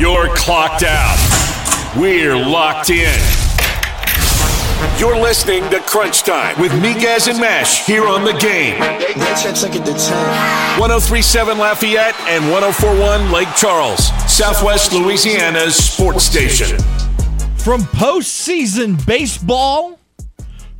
You're clocked out. We're locked in. You're listening to Crunch Time with Miguez and Mesh here on the game. 1037 Lafayette and 1041 Lake Charles, Southwest Louisiana's sports station. From postseason baseball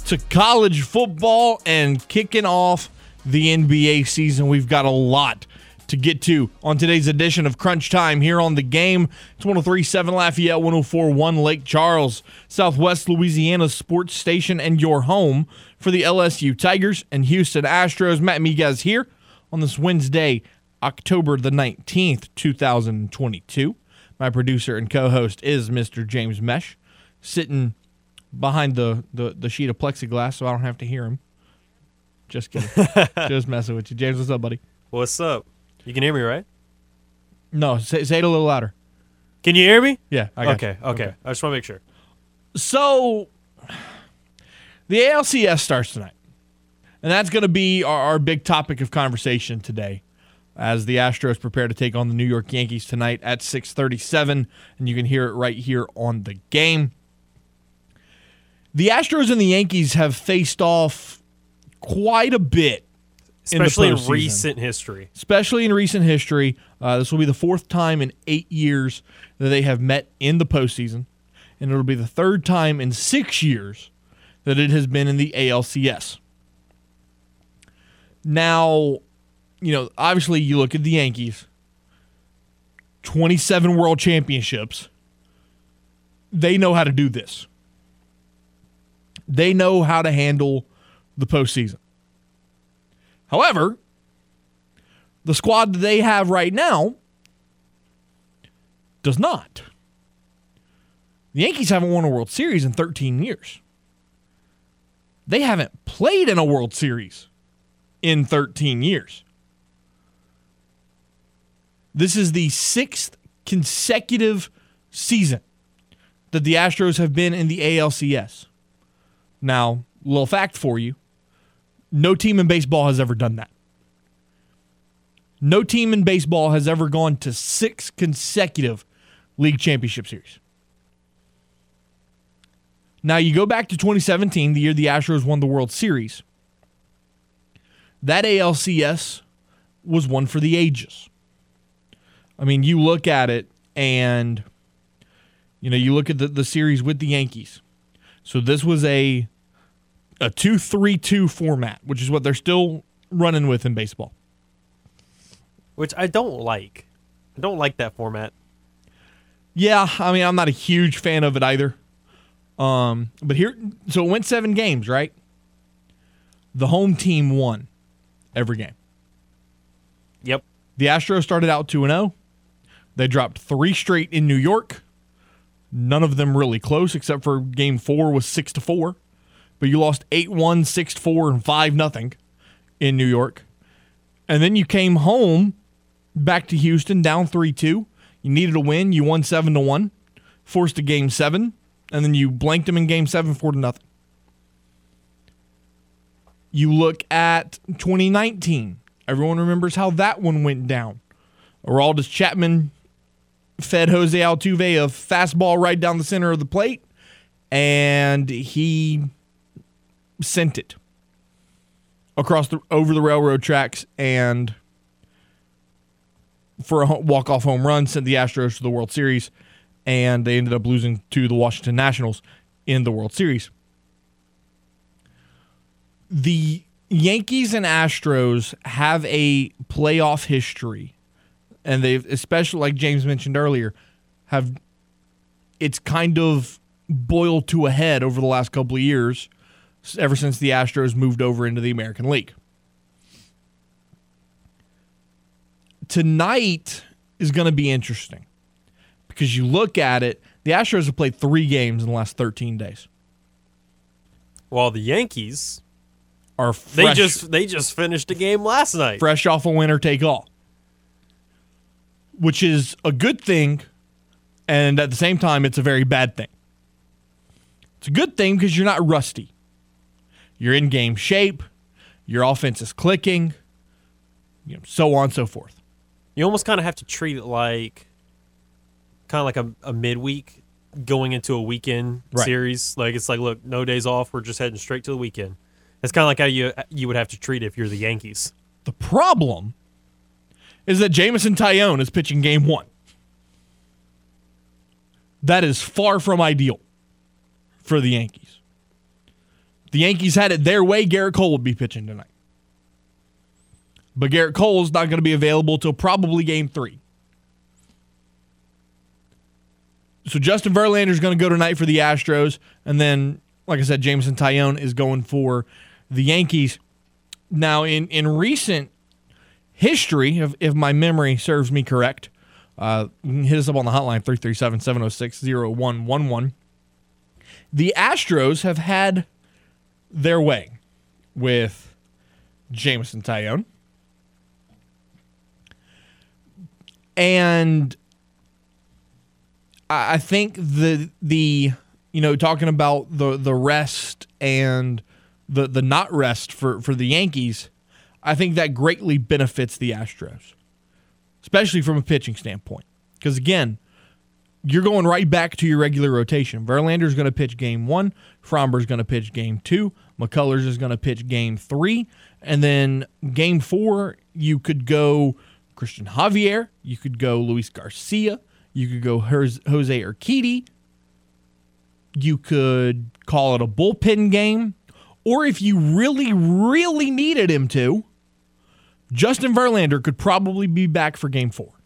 to college football and kicking off the NBA season, we've got a lot to get to on today's edition of Crunch Time here on the game. It's 1037 Lafayette, 1041 Lake Charles, Southwest Louisiana sports station, and your home for the LSU Tigers and Houston Astros. Matt Miguez here on this Wednesday, October the 19th, 2022. My producer and co host is Mr. James Mesh, sitting behind the, the, the sheet of plexiglass so I don't have to hear him. Just kidding. Just messing with you. James, what's up, buddy? What's up? You can hear me, right? No, say, say it a little louder. Can you hear me? Yeah. I got Okay, you. okay. I just want to make sure. So, the ALCS starts tonight, and that's going to be our, our big topic of conversation today, as the Astros prepare to take on the New York Yankees tonight at 6:37, and you can hear it right here on the game. The Astros and the Yankees have faced off quite a bit Especially in, postseason. recent history. especially in recent history. Uh, this will be the fourth time in eight years that they have met in the postseason, and it'll be the third time in six years that it has been in the ALCS. Now, you know, obviously, you look at the Yankees 27 world championships. They know how to do this, they know how to handle the postseason. However, the squad that they have right now does not. The Yankees haven't won a World Series in 13 years. They haven't played in a World Series in 13 years. This is the sixth consecutive season that the Astros have been in the ALCS. Now, little fact for you no team in baseball has ever done that. No team in baseball has ever gone to six consecutive league championship series. Now, you go back to 2017, the year the Astros won the World Series. That ALCS was one for the ages. I mean, you look at it and, you know, you look at the, the series with the Yankees. So this was a a 2-3-2 format, which is what they're still running with in baseball. Which I don't like. I don't like that format. Yeah, I mean, I'm not a huge fan of it either. Um, but here, so it went seven games, right? The home team won every game. Yep. The Astros started out 2 0. They dropped three straight in New York. None of them really close, except for game four was 6 to 4. But you lost 8 1, 6 4, and 5 0 in New York. And then you came home back to Houston down 3 2. You needed a win. You won 7 to 1, forced a game seven, and then you blanked them in game seven 4 to nothing. You look at 2019. Everyone remembers how that one went down. Aroldis Chapman fed Jose Altuve a fastball right down the center of the plate, and he sent it across the over the railroad tracks and for a walk off home run sent the Astros to the World Series, and they ended up losing to the Washington Nationals in the World Series. The Yankees and Astros have a playoff history, and they've, especially like James mentioned earlier, have it's kind of boiled to a head over the last couple of years, ever since the Astros moved over into the American League. Tonight is going to be interesting because you look at it, the Astros have played three games in the last 13 days. While the Yankees, Are they just they just finished a game last night. fresh off a winner take all, which is a good thing, and at the same time, it's a very bad thing. It's a good thing because you're not rusty. You're in game shape. Your offense is clicking. You know, so on and so forth. You almost kind of have to treat it like kind of like a, a midweek going into a weekend Right. series. Like it's like, look, no days off. We're just heading straight to the weekend. It's kind of like how you you would have to treat it if you're the Yankees. The problem is that Jameson Taillon is pitching game one. That is far from ideal for the Yankees. The Yankees had it their way, Gerrit Cole would be pitching tonight. But Gerrit Cole's not going to be available till probably game three. So Justin Verlander is going to go tonight for the Astros. And then, like I said, Jameson Taillon is going for the Yankees. Now, in, in recent history, if, if my memory serves me correct, uh, hit us up on the hotline 337 706 0111. The Astros have had their way with Jameson Taillon. And I think the the you know talking about the the rest and the the not rest for for the Yankees, I think that greatly benefits the Astros, especially from a pitching standpoint. Because again, you're going right back to your regular rotation. Verlander's going to pitch game one. Framber's going to pitch game two. McCullers is going to pitch game three. And then game four, you could go Christian Javier. You could go Luis Garcia. You could go Jose Urquidy. You could call it a bullpen game. Or if you really, really needed him to, Justin Verlander could probably be back for game four.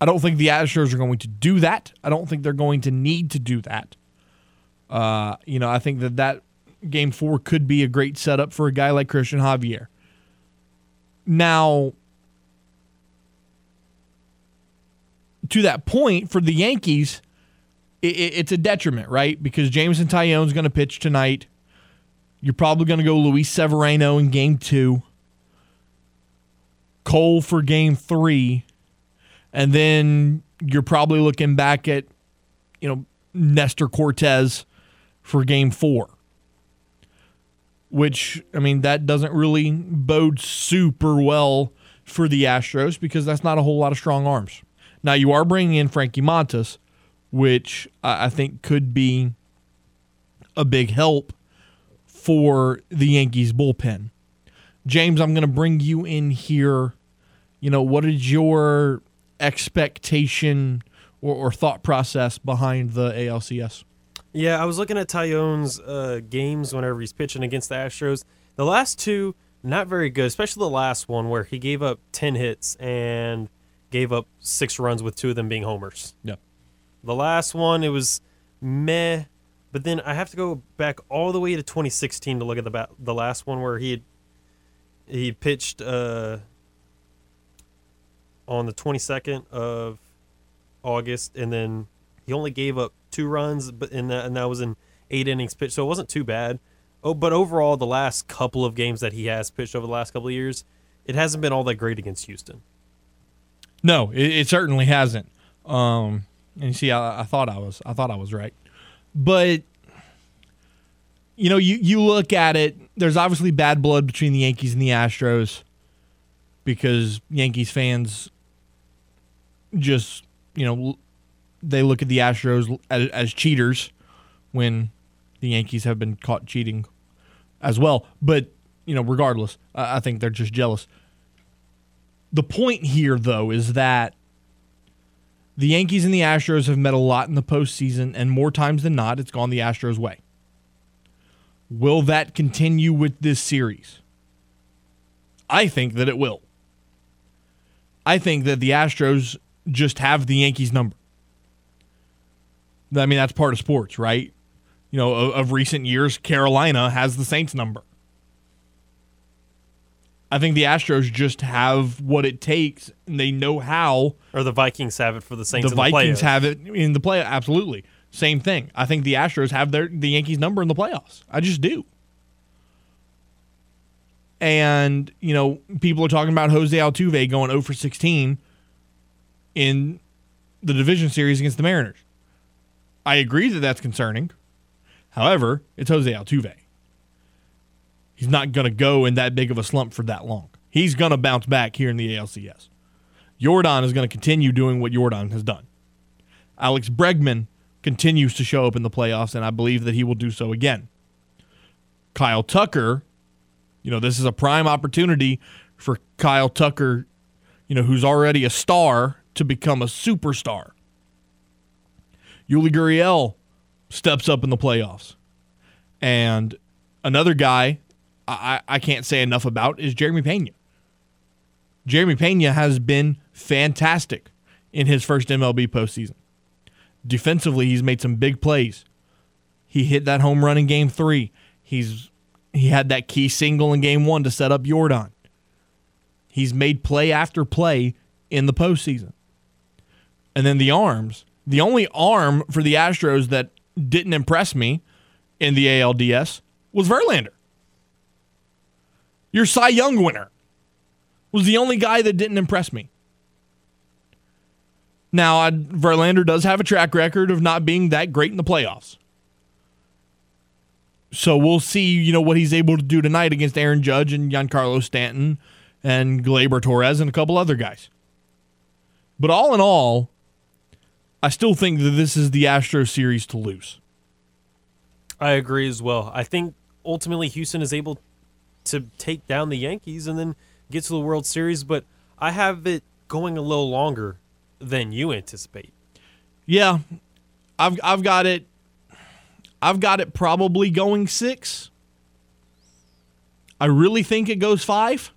I don't think the Astros are going to do that. I don't think they're going to need to do that. Uh, you know, I think that that game four could be a great setup for a guy like Christian Javier. Now, to that point, for the Yankees, i i- it's a detriment, right? Because Jameson Taillon's going to pitch tonight. You're probably going to go Luis Severino in game two, Cole for game three, and then you're probably looking back at, you know, Nestor Cortes for game four. Which, I mean, that doesn't really bode super well for the Astros because that's not a whole lot of strong arms. Now, you are bringing in Frankie Montas, which I I think could be a big help for the Yankees bullpen. James, I'm going to bring you in here. You know, what is your expectation or, or thought process behind the ALCS? Yeah, I was looking at Taillon's uh, games whenever he's pitching against the Astros. The last two, not very good, especially the last one where he gave up 10 hits and gave up six runs with two of them being homers. Yeah. The last one, it was meh, but then I have to go back all the way to 2016 to look at the ba- the last one where he had, he pitched uh, on the 22nd of August, and then he only gave up two runs, but in that and that was in eight innings pitched, so it wasn't too bad. Oh, but overall, the last couple of games that he has pitched over the last couple of years, it hasn't been all that great against Houston. No, it, it certainly hasn't. Um, and you see, I, I thought I was, I thought I was right, but you know, you you look at it. There's obviously bad blood between the Yankees and the Astros because Yankees fans just, you know, they look at the Astros as, as cheaters when the Yankees have been caught cheating as well. But you know, regardless, I I think they're just jealous. The point here, though, is that the Yankees and the Astros have met a lot in the postseason, and more times than not, it's gone the Astros' way. Will that continue with this series? I think that it will. I think that the Astros just have the Yankees' number. I mean, that's part of sports, right? You know, of, of recent years, Carolina has the Saints' number. I think the Astros just have what it takes, and they know how Or the Vikings have it for the Saints. the in Vikings playoffs. have it in the play. Absolutely, same thing. I think the Astros have their the Yankees number in the playoffs. I just do. And you know, people are talking about Jose Altuve going 0 for 16 in the division series against the Mariners. I agree that that's concerning. However, it's Jose Altuve. He's not going to go in that big of a slump for that long. He's going to bounce back here in the ALCS. Yordan is going to continue doing what Yordan has done. Alex Bregman continues to show up in the playoffs, and I believe that he will do so again. Kyle Tucker, you know, this is a prime opportunity for Kyle Tucker, you know, who's already a star to become a superstar. Yuli Gurriel steps up in the playoffs. And another guy I, I can't say enough about is Jeremy Pena. Jeremy Pena has been fantastic in his first MLB postseason. Defensively, he's made some big plays. He hit that home run in game three. He's he had that key single in game one to set up Yordan. He's made play after play in the postseason. And then the arms. The only arm for the Astros that didn't impress me in the ALDS was Verlander. Your Cy Young winner was the only guy that didn't impress me. Now, I, Verlander does have a track record of not being that great in the playoffs. So we'll see, you know, what he's able to do tonight against Aaron Judge and Giancarlo Stanton and Gleyber Torres and a couple other guys. But all in all, I still think that this is the Astro series to lose. I agree as well. I think ultimately Houston is able to take down the Yankees and then get to the World Series, but I have it going a little longer than you anticipate. Yeah. I've I've got it I've got it probably going 6. I really think it goes 5.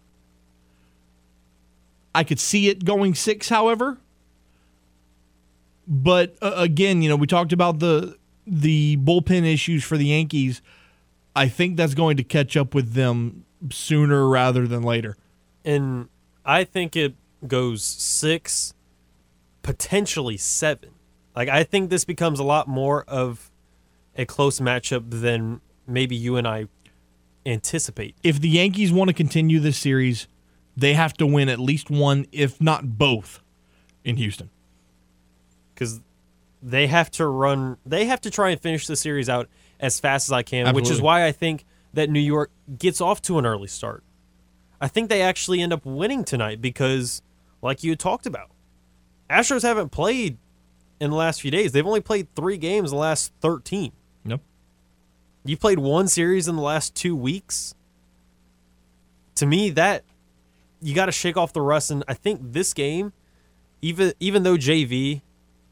I could see it going 6, however. But uh, again, you know, we talked about the the bullpen issues for the Yankees. I think that's going to catch up with them sooner rather than later. And I think it goes 6 potentially 7. Like I think this becomes a lot more of a close matchup than maybe you and I anticipate. If the Yankees want to continue this series, they have to win at least one, if not both, in Houston. Because they have to run, they have to try and finish the series out as fast as I can, Absolutely. which is why I think that New York gets off to an early start. I think they actually end up winning tonight because, like you talked about, Astros haven't played in the last few days. They've only played three games in the last 13. Nope. You played one series in the last two weeks. To me, that you got to shake off the rust. And I think this game, even even though JV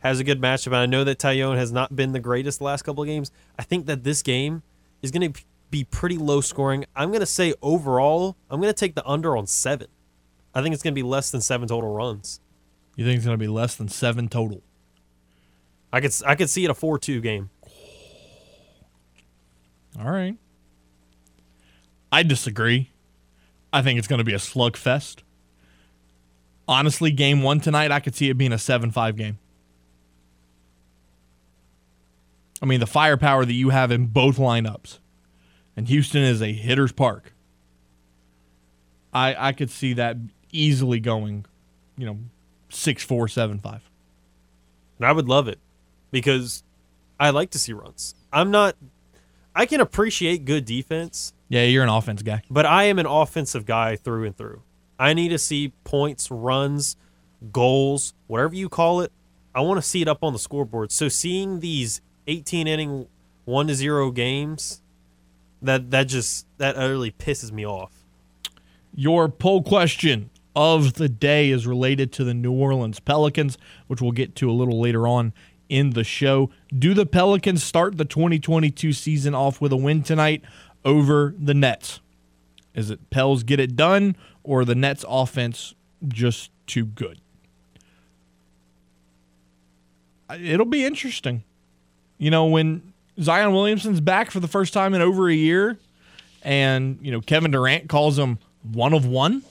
has a good matchup, and I know that Taillon has not been the greatest the last couple of games, I think that this game is going to be pretty low scoring. I'm going to say overall, I'm going to take the under on seven. I think it's going to be less than seven total runs. You think it's going to be less than seven total? I could I could see it a four two game. All right. I disagree. I think it's going to be a slugfest. Honestly, game one tonight, I could see it being a 7 5 game. I mean, the firepower that you have in both lineups, and Houston is a hitter's park. I, I could see that easily going, you know, 6 4, 7 5. And I would love it because I like to see runs. I'm not I can appreciate good defense, Yeah, you're an offense guy. but I am an offensive guy through and through. I need to see points, runs, goals, whatever you call it. I want to see it up on the scoreboard. So seeing these 18 inning 1 to 0 games that that just that utterly pisses me off. Your poll question of the day is related to the New Orleans Pelicans, which we'll get to a little later on in the show. Do the Pelicans start the 2022 season off with a win tonight over the Nets? Is it Pels get it done or the Nets offense just too good? It'll be interesting. You know, when Zion Williamson's back for the first time in over a year and, you know, Kevin Durant calls him one of one,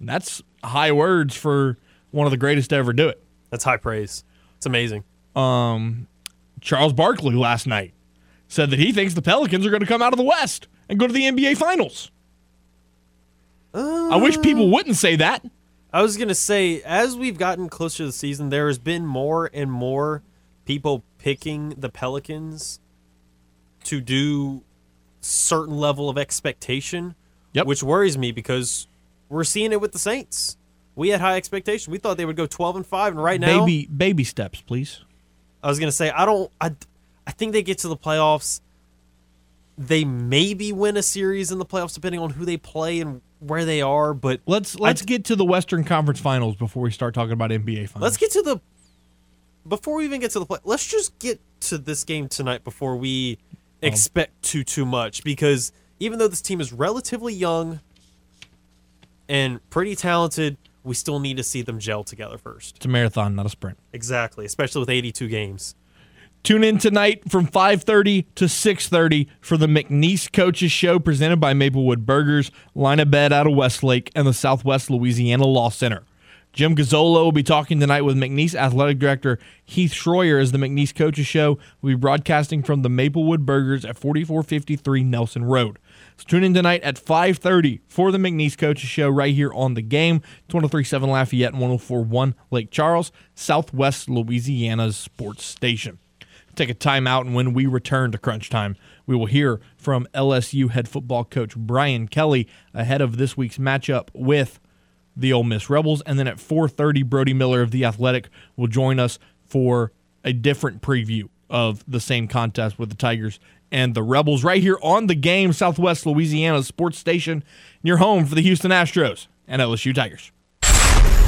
that's high words for one of the greatest to ever do it. That's high praise. It's amazing. Um, Charles Barkley last night said that he thinks the Pelicans are going to come out of the West and go to the NBA Finals. I wish people wouldn't say that. I was gonna say, as we've gotten closer to the season, there has been more and more people picking the Pelicans to do certain level of expectation, Yep. which worries me because we're seeing it with the Saints. we had high expectations. We thought they would go 12 and 5 and right now Baby baby steps, please. I was going to say I don't I I think they get to the playoffs they maybe win a series in the playoffs depending on who they play and where they are, but Let's let's get to the Western Conference Finals before we start talking about NBA finals. let's get to the before we even get to the play. Let's just get to this game tonight before we um, expect too too much because even though this team is relatively young and pretty talented, we still need to see them gel together first. It's a marathon, not a sprint. Exactly, especially with 82 games. Tune in tonight from 5:30 to 6:30 for the McNeese Coaches Show presented by Maplewood Burgers, Line of Bed out of Westlake, and the Southwest Louisiana Law Center. Jim Gazzola will be talking tonight with McNeese Athletic Director Heath Schroyer as the McNeese Coaches Show will be broadcasting from the Maplewood Burgers at 4453 Nelson Road. So tune in tonight at 5:30 for the McNeese Coaches Show right here on the game. 1037 Lafayette and 1041 Lake Charles, Southwest Louisiana's sports station take a timeout, and when we return to crunch time, we will hear from LSU head football coach Brian Kelly ahead of this week's matchup with the Ole Miss Rebels. And then at 4:30, Brody Miller of the Athletic will join us for a different preview of the same contest with the Tigers and the Rebels right here on the game, Southwest Louisiana sports station, your home for the Houston Astros and LSU Tigers.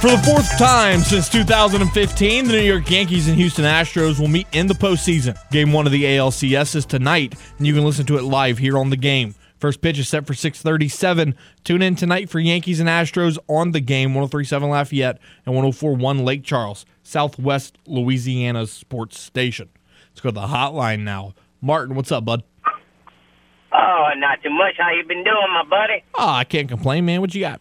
For the fourth time since 2015, the New York Yankees and Houston Astros will meet in the postseason. Game one of the ALCS is tonight, and you can listen to it live here on the game. First pitch is set for 637. Tune in tonight for Yankees and Astros on the game, 1037 Lafayette and 1041 Lake Charles, Southwest Louisiana's sports station. Let's go to the hotline now. Martin, what's up, bud? Oh, not too much. How you been doing, my buddy? Oh, I can't complain, man. What you got?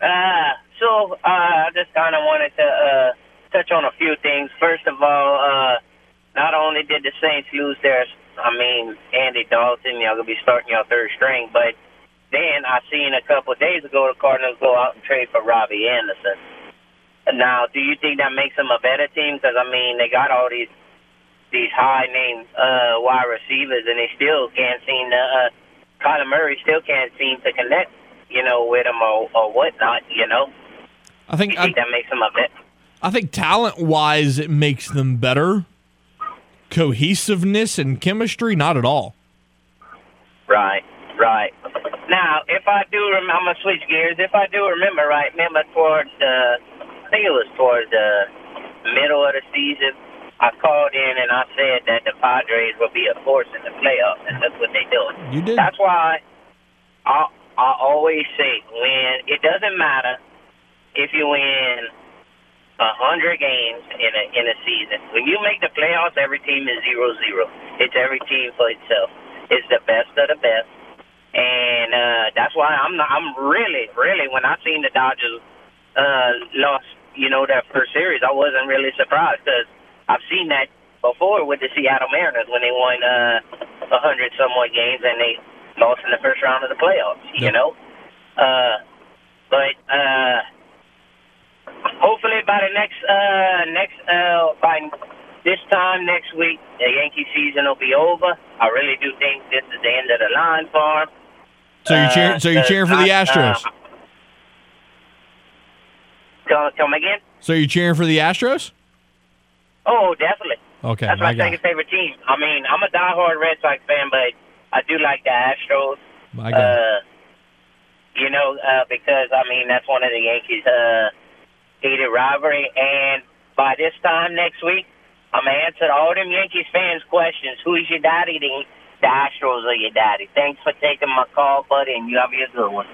Uh, so uh, I just kind of wanted to uh, touch on a few things. First of all, uh, not only did the Saints lose their, I mean, Andy Dalton, y'all gonna be starting your third string, but then I seen a couple of days ago the Cardinals go out and trade for Robbie Anderson. Now, do you think that makes them a better team? Because I mean, they got all these these high name uh, wide receivers, and they still can't seem to. Uh, Kyler Murray still can't seem to connect, you know, with them or, or whatnot, you know. I think think I, that makes them a bit? I think talent wise, it makes them better. Cohesiveness and chemistry, not at all. Right, right. Now, if I do remember, I'm gonna switch gears. If I do remember right, remember towards the, I think it was towards the middle of the season, I called in and I said that the Padres will be a force in the playoffs, and that's what they doing. You did. That's why I I always say when it doesn't matter if you win a hundred games in a in a season. When you make the playoffs, every team is zero zero. It's every team for itself. It's the best of the best, and uh, that's why I'm not, I'm really really when I seen the Dodgers uh, lost, you know, that first series, I wasn't really surprised because I've seen that before with the Seattle Mariners when they won uh, a hundred some more games and they lost in the first round of the playoffs. You Yep. know, uh, but. Uh, hopefully by the next uh next uh by this time next week the Yankee season will be over. I really do think this is the end of the line for. So you're Uh, cheering. So uh, cheering for the Astros. uh, Come, come again? So you're cheering for the Astros? Oh, definitely. Okay, That's my second favorite team. I mean, I'm a diehard Red Sox fan, but I do like the Astros. My guy. Uh, you know, uh, because I mean that's one of the Yankees' uh, hated rivalry. And by this time next week, I'm gonna answer all them Yankees fans' questions. Who's your daddy? The, the Astros are your daddy. Thanks for taking my call, buddy, and you have a good one.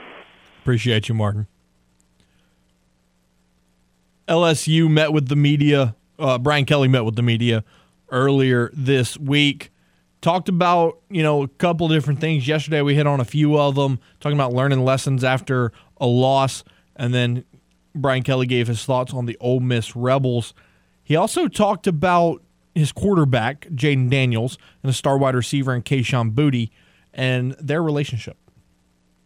Appreciate you, Martin. LSU met with the media. Uh, Brian Kelly met with the media earlier this week. Talked about you know a couple different things. Yesterday we hit on a few of them, talking about learning lessons after a loss, and then Brian Kelly gave his thoughts on the Ole Miss Rebels. He also talked about his quarterback, Jayden Daniels, and a star wide receiver in Kayshon Boutte, and their relationship.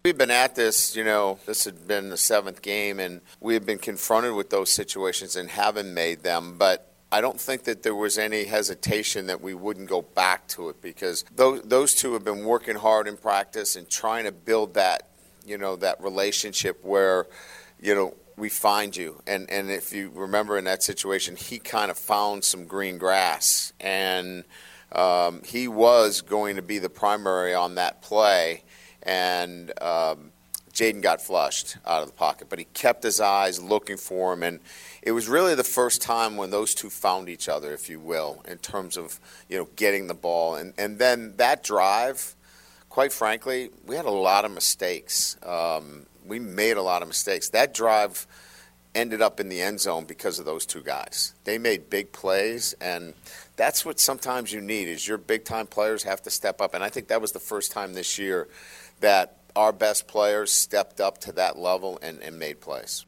We've been at this, you know, this had been the seventh game, and we have been confronted with those situations and haven't made them. But I don't think that there was any hesitation that we wouldn't go back to it because those, those two have been working hard in practice and trying to build that, you know, that relationship where, you know, we find you. And, and if you remember in that situation, he kind of found some green grass. And um, he was going to be the primary on that play and um, Jayden got flushed out of the pocket, but he kept his eyes looking for him, and it was really the first time when those two found each other, if you will, in terms of you know getting the ball, and and then that drive, quite frankly, we had a lot of mistakes. Um, we made a lot of mistakes. That drive ended up in the end zone because of those two guys. They made big plays, and that's what sometimes you need is your big time players have to step up. And I think that was the first time this year that our best players stepped up to that level and, and made plays.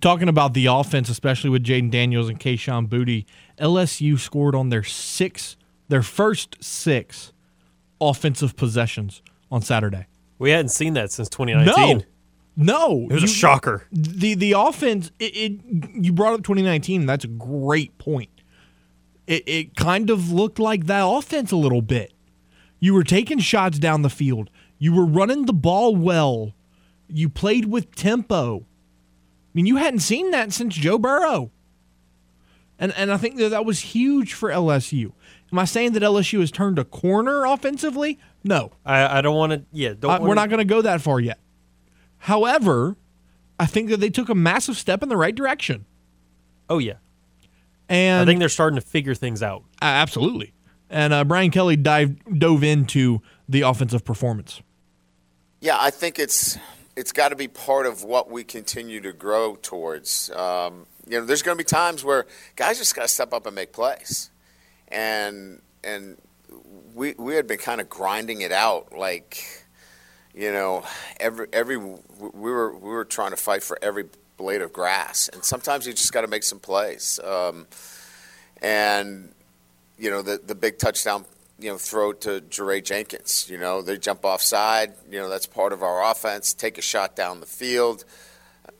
Talking about the offense, especially with Jayden Daniels and Kayshon Boutte, LSU scored on their six, their first six offensive possessions on Saturday. We hadn't seen that since 2019. No, no, it was you, a shocker. The the offense. It, it, you brought up 2019. That's a great point. It it kind of looked like that offense a little bit. You were taking shots down the field. You were running the ball well. You played with tempo. I mean, you hadn't seen that since Joe Burrow. And and I think that that was huge for LSU. Am I saying that LSU has turned a corner offensively? No. I, I don't want to. Yeah, don't. Uh, we're not going to go that far yet. However, I think that they took a massive step in the right direction. Oh yeah. And I think they're starting to figure things out. Absolutely and uh, Brian Kelly dived dove into the offensive performance. Yeah, I think it's it's got to be part of what we continue to grow towards. Um, you know, there's going to be times where guys just got to step up and make plays, and and we we had been kind of grinding it out like, you know, every every we were we were trying to fight for every blade of grass, and sometimes you just got to make some plays. Um, and you know, the, the big touchdown, you know, throw to Jaray Jenkins. You know, they jump offside. You know, that's part of our offense. Take a shot down the field.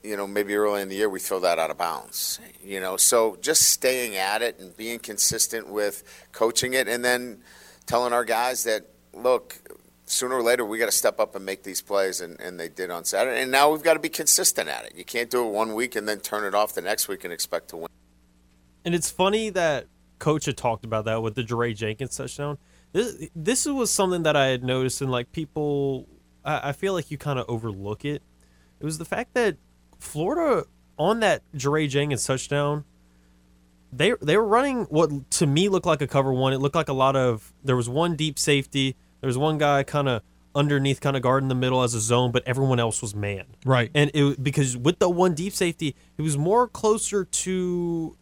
You know, maybe early in the year we throw that out of bounds. You know, so just staying at it and being consistent with coaching it, and then telling our guys that look, sooner or later we got to step up and make these plays, and, and they did on Saturday. And now we've got to be consistent at it. You can't do it one week and then turn it off the next week and expect to win. And it's funny that coach had talked about that with the Jaray Jenkins touchdown. This this was something that I had noticed, and like people, I, I feel like you kind of overlook it. It was the fact that Florida on that Jaray Jenkins touchdown, they they were running what to me looked like a cover one. It looked like a lot of there was one deep safety. There was one guy kind of underneath, kind of guard in the middle as a zone, but everyone else was man. Right. And it because with the one deep safety, it was more closer to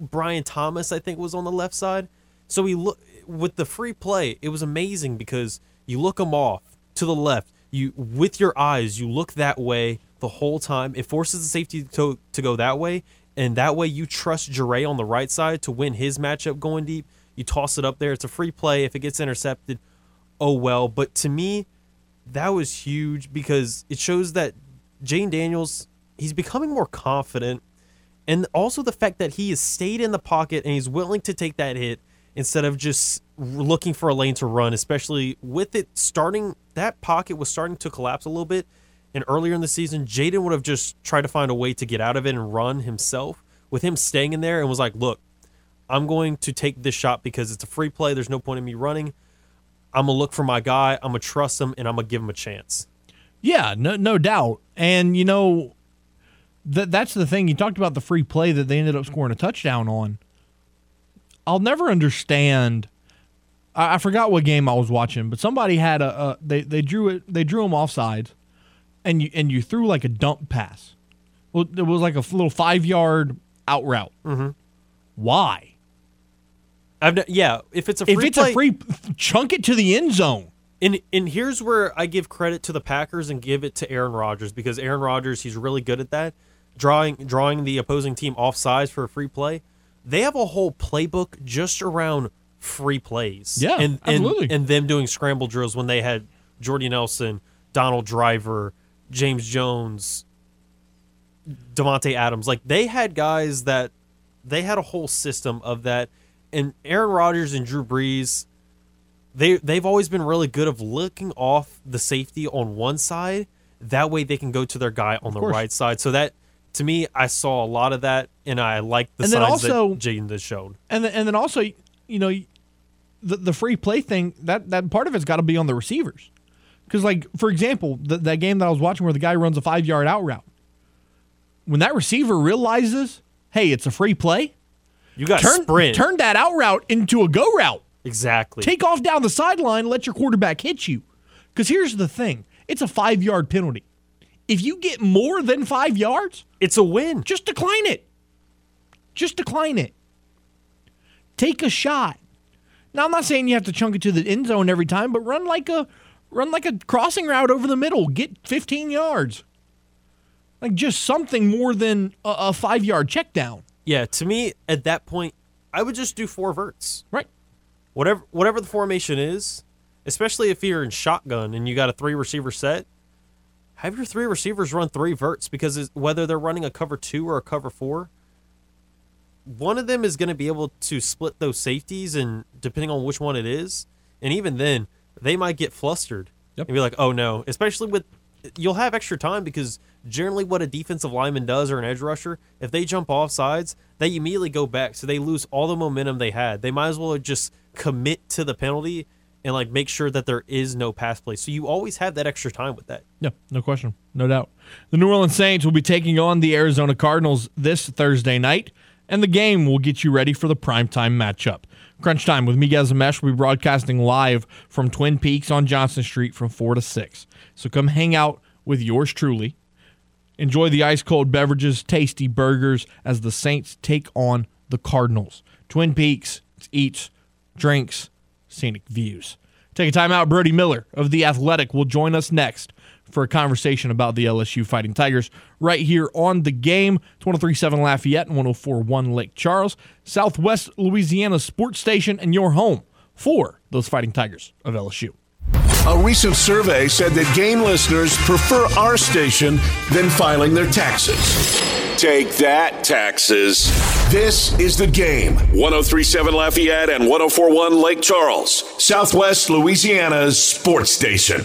Brian Thomas, I think, was on the left side. So he look with the free play. It was amazing because you look him off to the left. You with your eyes, you look that way the whole time. It forces the safety to to go that way, and that way you trust Jaray on the right side to win his matchup going deep. You toss it up there. It's a free play. If it gets intercepted, oh well. But to me, that was huge because it shows that Jayden Daniels he's becoming more confident and also the fact that he has stayed in the pocket and he's willing to take that hit instead of just looking for a lane to run, especially with it starting that pocket was starting to collapse a little bit. And earlier in the season, Jayden would have just tried to find a way to get out of it and run himself. With him staying in there and was like, look, I'm going to take this shot because it's a free play. There's no point in me running. I'm gonna look for my guy. I'm gonna trust him, and I'm gonna give him a chance. Yeah, no, no doubt. And you know, that that's the thing. You talked about the free play that they ended up scoring a touchdown on. I'll never understand. I, I forgot what game I was watching, but somebody had a, a they they drew it they drew them offside, and you and you threw like a dump pass. Well, it was like a little five yard out route. Mm-hmm. Why? I've no, yeah. If it's a free if it's play, a free chunk it to the end zone. And and here's where I give credit to the Packers and give it to Aaron Rodgers because Aaron Rodgers he's really good at that drawing drawing the opposing team off sides for a free play. they have a whole playbook just around free plays. Yeah, and, absolutely. And, and them doing scramble drills when they had Jordy Nelson, Donald Driver, James Jones, Davante Adams. Like they had guys that they had a whole system of that. And Aaron Rodgers and Drew Brees, they they've always been really good of looking off the safety on one side. That way they can go to their guy on the right side. So that to me, I saw a lot of that, and I like the And signs also- that Jayden has shown. And then, and then also, you know, the the free play thing that that part of it's got to be on the receivers, because like for example, the, that game that I was watching where the guy runs a five yard out route, when that receiver realizes, hey, it's a free play, You got turn sprint turn that out route into a go route. exactly. Take off down the sideline, let your quarterback hit you. Because here's the thing: it's a five yard penalty. If you get more than five yards, it's a win. just decline it. Just decline it. Take a shot. Now I'm not saying you have to chunk it to the end zone every time, but run like a run like a crossing route over the middle. Get 15 yards. Like just something more than a, a five yard check down. Yeah, to me at that point, I would just do four verts. Right. Whatever whatever the formation is, especially if you're in shotgun and you got a three receiver set, have your three receivers run three verts because whether they're running a cover two or a cover four, one of them is going to be able to split those safeties, and depending on which one it is, and even then, they might get flustered Yep. and be like, "Oh no!" Especially with you'll have extra time because generally, what a defensive lineman does or an edge rusher, if they jump off sides, they immediately go back, so they lose all the momentum they had. They might as well just commit to the penalty and like make sure that there is no pass play. So you always have that extra time with that. Yeah, no question. No doubt. The New Orleans Saints will be taking on the Arizona Cardinals this Thursday night, and the game will get you ready for the primetime matchup. Crunch Time with Miguez and Mesh will be broadcasting live from Twin Peaks on Johnson Street from 4 to 6. So come hang out with yours truly. Enjoy the ice cold beverages, tasty burgers as the Saints take on the Cardinals. Twin Peaks, eats, drinks, scenic views. Take a time out. Brody Miller of The Athletic will join us next for a conversation about the LSU Fighting Tigers right here on the game. It's 1037 Lafayette and 1041 Lake Charles, Southwest Louisiana Sports Station, and your home for those Fighting Tigers of LSU. A recent survey said that game listeners prefer our station than filing their taxes. Take that, taxes. This is the game. 1037 Lafayette and 1041 Lake Charles, Southwest Louisiana's sports station.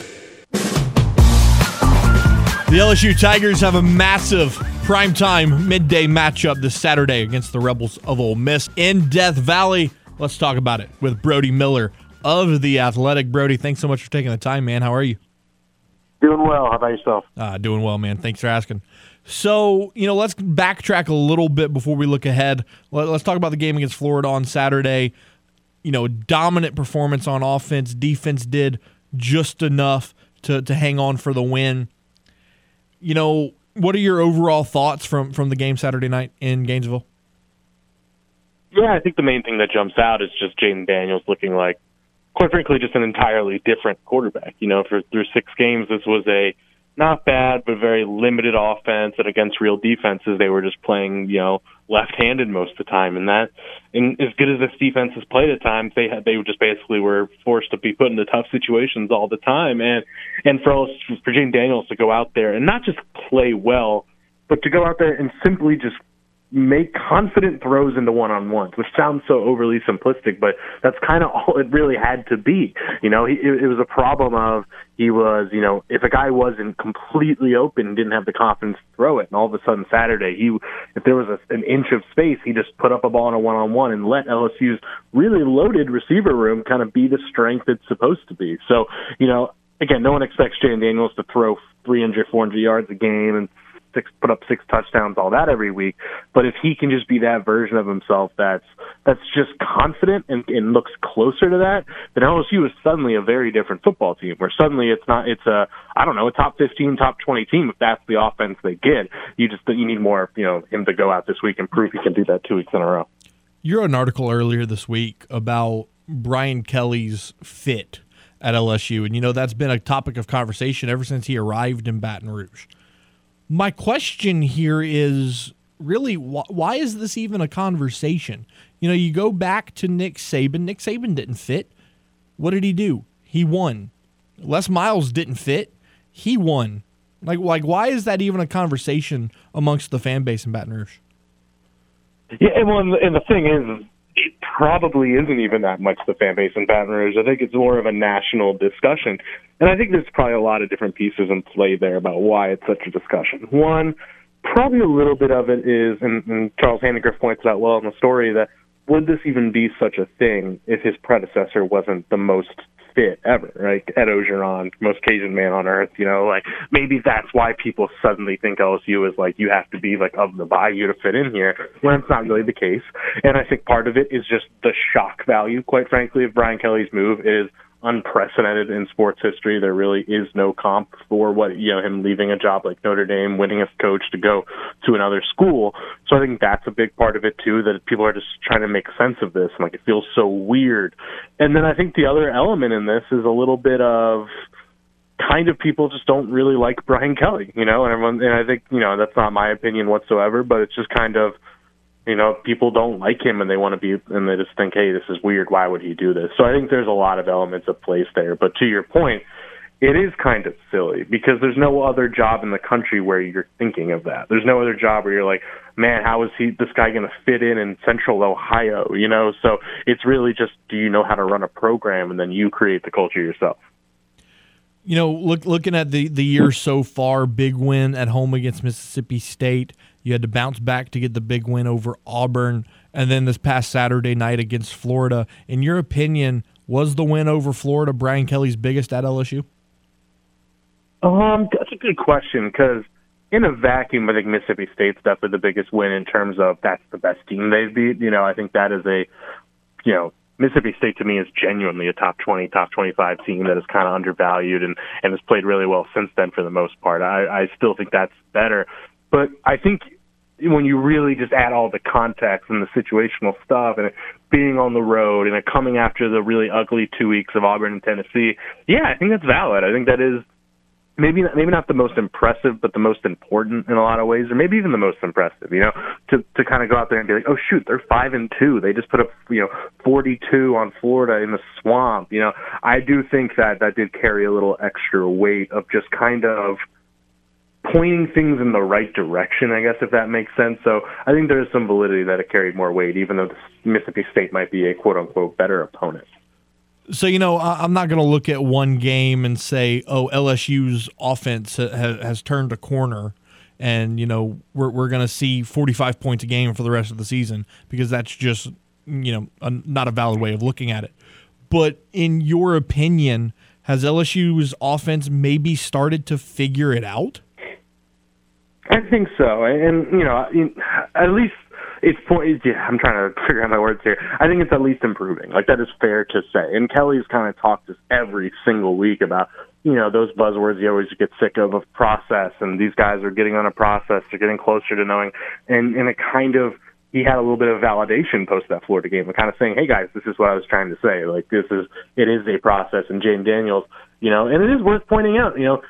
The LSU Tigers have a massive primetime midday matchup this Saturday against the Rebels of Ole Miss in Death Valley. Let's talk about it with Brody Miller of The Athletic. Brody, thanks so much for taking the time, man. How are you? Doing well. How about yourself? Uh, doing well, man. Thanks for asking. So, you know, let's backtrack a little bit before we look ahead. Let, us talk about the game against Florida on Saturday. You know, dominant performance on offense. Defense did just enough to, to hang on for the win. You know, what are your overall thoughts from, from the game Saturday night in Gainesville? Yeah, I think the main thing that jumps out is just Jayden Daniels looking like, quite frankly, just an entirely different quarterback. You know, for through six games, this was a not bad but very limited offense, and against real defenses, they were just playing, you know, left-handed most of the time. And that, and as good as this defense has played at times, they had they just basically were forced to be put into tough situations all the time. And and for for Jayden Daniels to go out there and not just play well, but to go out there and simply just make confident throws into one on ones, which sounds so overly simplistic, but that's kind of all it really had to be. You know, he, it, it was a problem of he was, you know, if a guy wasn't completely open, didn't have the confidence to throw it, and all of a sudden Saturday, he, if there was a, an inch of space, he just put up a ball in a one on one and let LSU's really loaded receiver room kind of be the strength it's supposed to be. So, you know, again, no one expects Jayden Daniels to throw 300, 400 yards a game and six, put up six touchdowns, all that every week. But if he can just be that version of himself that's that's just confident and, and looks closer to that, then LSU is suddenly a very different football team. Where suddenly it's not it's a I don't know a top fifteen, top twenty team if that's the offense they get. You just you need more you know him to go out this week and prove he can do that two weeks in a row. You wrote an article earlier this week about Brian Kelly's fit at LSU, and you know that's been a topic of conversation ever since he arrived in Baton Rouge. My question here is really, wh- why is this even a conversation? You know, you go back to Nick Saban. Nick Saban didn't fit. What did he do? He won. Les Miles didn't fit. He won. Like, like, why is that even a conversation amongst the fan base in Baton Rouge? Yeah, and, well, and the thing is, it probably isn't even that much the fan base in Baton Rouge. I think it's more of a national discussion. And I think there's probably a lot of different pieces in play there about why it's such a discussion. One, probably a little bit of it is, and, and Charles Handegrift points out well in the story, that would this even be such a thing if his predecessor wasn't the most fit ever, right? Ed Orgeron, most Cajun man on earth, you know, like maybe that's why people suddenly think LSU is like you have to be like of the bayou to fit in here, when it's not really the case. And I think part of it is just the shock value, quite frankly, of Brian Kelly's move is unprecedented in sports history. There really is no comp for what you know him leaving a job like Notre Dame, winning as coach to go to another school. So I think that's a big part of it too. That people are just trying to make sense of this. And like it feels so weird. And then I think the other element in this is a little bit of kind of people just don't really like Brian Kelly, you know, and everyone and I think, you know, that's not my opinion whatsoever, but it's just kind of you know, people don't like him and they want to be, and they just think, hey, this is weird. Why would he do this? So I think there's a lot of elements of place there. But to your point, it is kind of silly because there's no other job in the country where you're thinking of that. There's no other job where you're like, man, how is he, this guy going to fit in in central Ohio? You know, so it's really just, do you know how to run a program and then you create the culture yourself. You know, look looking at the the year so far, big win at home against Mississippi State. You had to bounce back to get the big win over Auburn, and then this past Saturday night against Florida. In your opinion, was the win over Florida Brian Kelly's biggest at LSU? Um, that's a good question because in a vacuum, I think Mississippi State's definitely the biggest win in terms of that's the best team they've beat. You know, I think that is a, you know, Mississippi State to me is genuinely a top 20, top 25 team that is kind of undervalued and, and has played really well since then for the most part. I, I still think that's better. But I think when you really just add all the context and the situational stuff and being on the road and coming after the really ugly two weeks of Auburn and Tennessee, yeah, I think that's valid. I think that is maybe maybe not the most impressive, but the most important in a lot of ways, or maybe even the most impressive. You know, to to kind of go out there and be like, oh shoot, they're five and two. They just put up you know forty two on Florida in the swamp. You know, I do think that that did carry a little extra weight of just kind of pointing things in the right direction, I guess, if that makes sense. So I think there is some validity that it carried more weight, even though Mississippi State might be a quote unquote better opponent. So, you know, I'm not going to look at one game and say, oh, LSU's offense has turned a corner and, you know, we're, we're going to see 45 points a game for the rest of the season because that's just, you know, a, not a valid way of looking at it. But in your opinion, has LSU's offense maybe started to figure it out? I think so, and you know, at least it's point. Yeah, I'm trying to figure out my words here. I think it's at least improving. Like that is fair to say. And Kelly's kind of talked us every single week about you know those buzzwords you always get sick of of process, and these guys are getting on a process. They're getting closer to knowing, and and it kind of he had a little bit of validation post that Florida game, and kind of saying, "Hey guys, this is what I was trying to say. Like this is it is a process." And Jayden Daniels, you know, and it is worth pointing out, you know,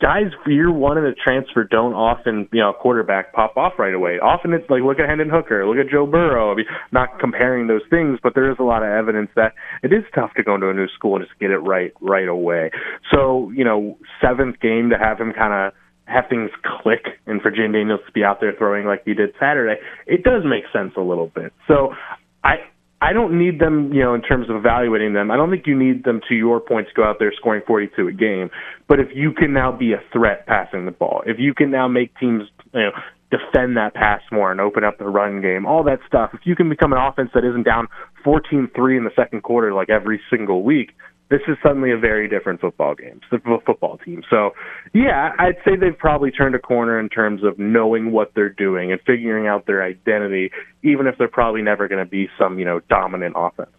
guys year one in a transfer don't often, you know, quarterback pop off right away. Often it's like look at Hendon Hooker, look at Joe Burrow. I mean, not comparing those things, but there is a lot of evidence that it is tough to go into a new school and just get it right right away. So, you know, seventh game to have him kind of have things click and for Jayden Daniels to be out there throwing like he did Saturday, it does make sense a little bit. So I I don't need them, you know, in terms of evaluating them. I don't think you need them, to your point, to go out there scoring 42 a game. But if you can now be a threat passing the ball, if you can now make teams, you know, defend that pass more and open up the run game, all that stuff, if you can become an offense that isn't down 14-3 in the second quarter like every single week, this is suddenly a very different football game, football team. So, yeah, I'd say they've probably turned a corner in terms of knowing what they're doing and figuring out their identity, even if they're probably never going to be some, you know, dominant offense.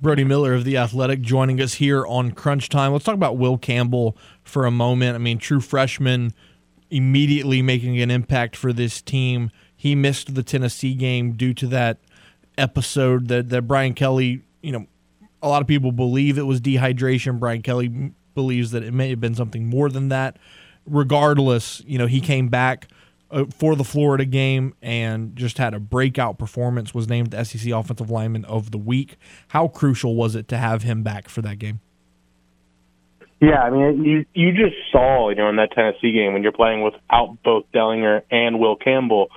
Brody Miller of The Athletic joining us here on Crunch Time. Let's talk about Will Campbell for a moment. I mean, true freshman, immediately making an impact for this team. He missed the Tennessee game due to that episode that, that Brian Kelly, you know, a lot of people believe it was dehydration. Brian Kelly believes that it may have been something more than that. Regardless, you know, he came back uh, for the Florida game and just had a breakout performance. Was named the SEC Offensive Lineman of the Week. How crucial was it to have him back for that game? Yeah, I mean, you you just saw, you know, in that Tennessee game when you're playing without both Dellinger and Will Campbell,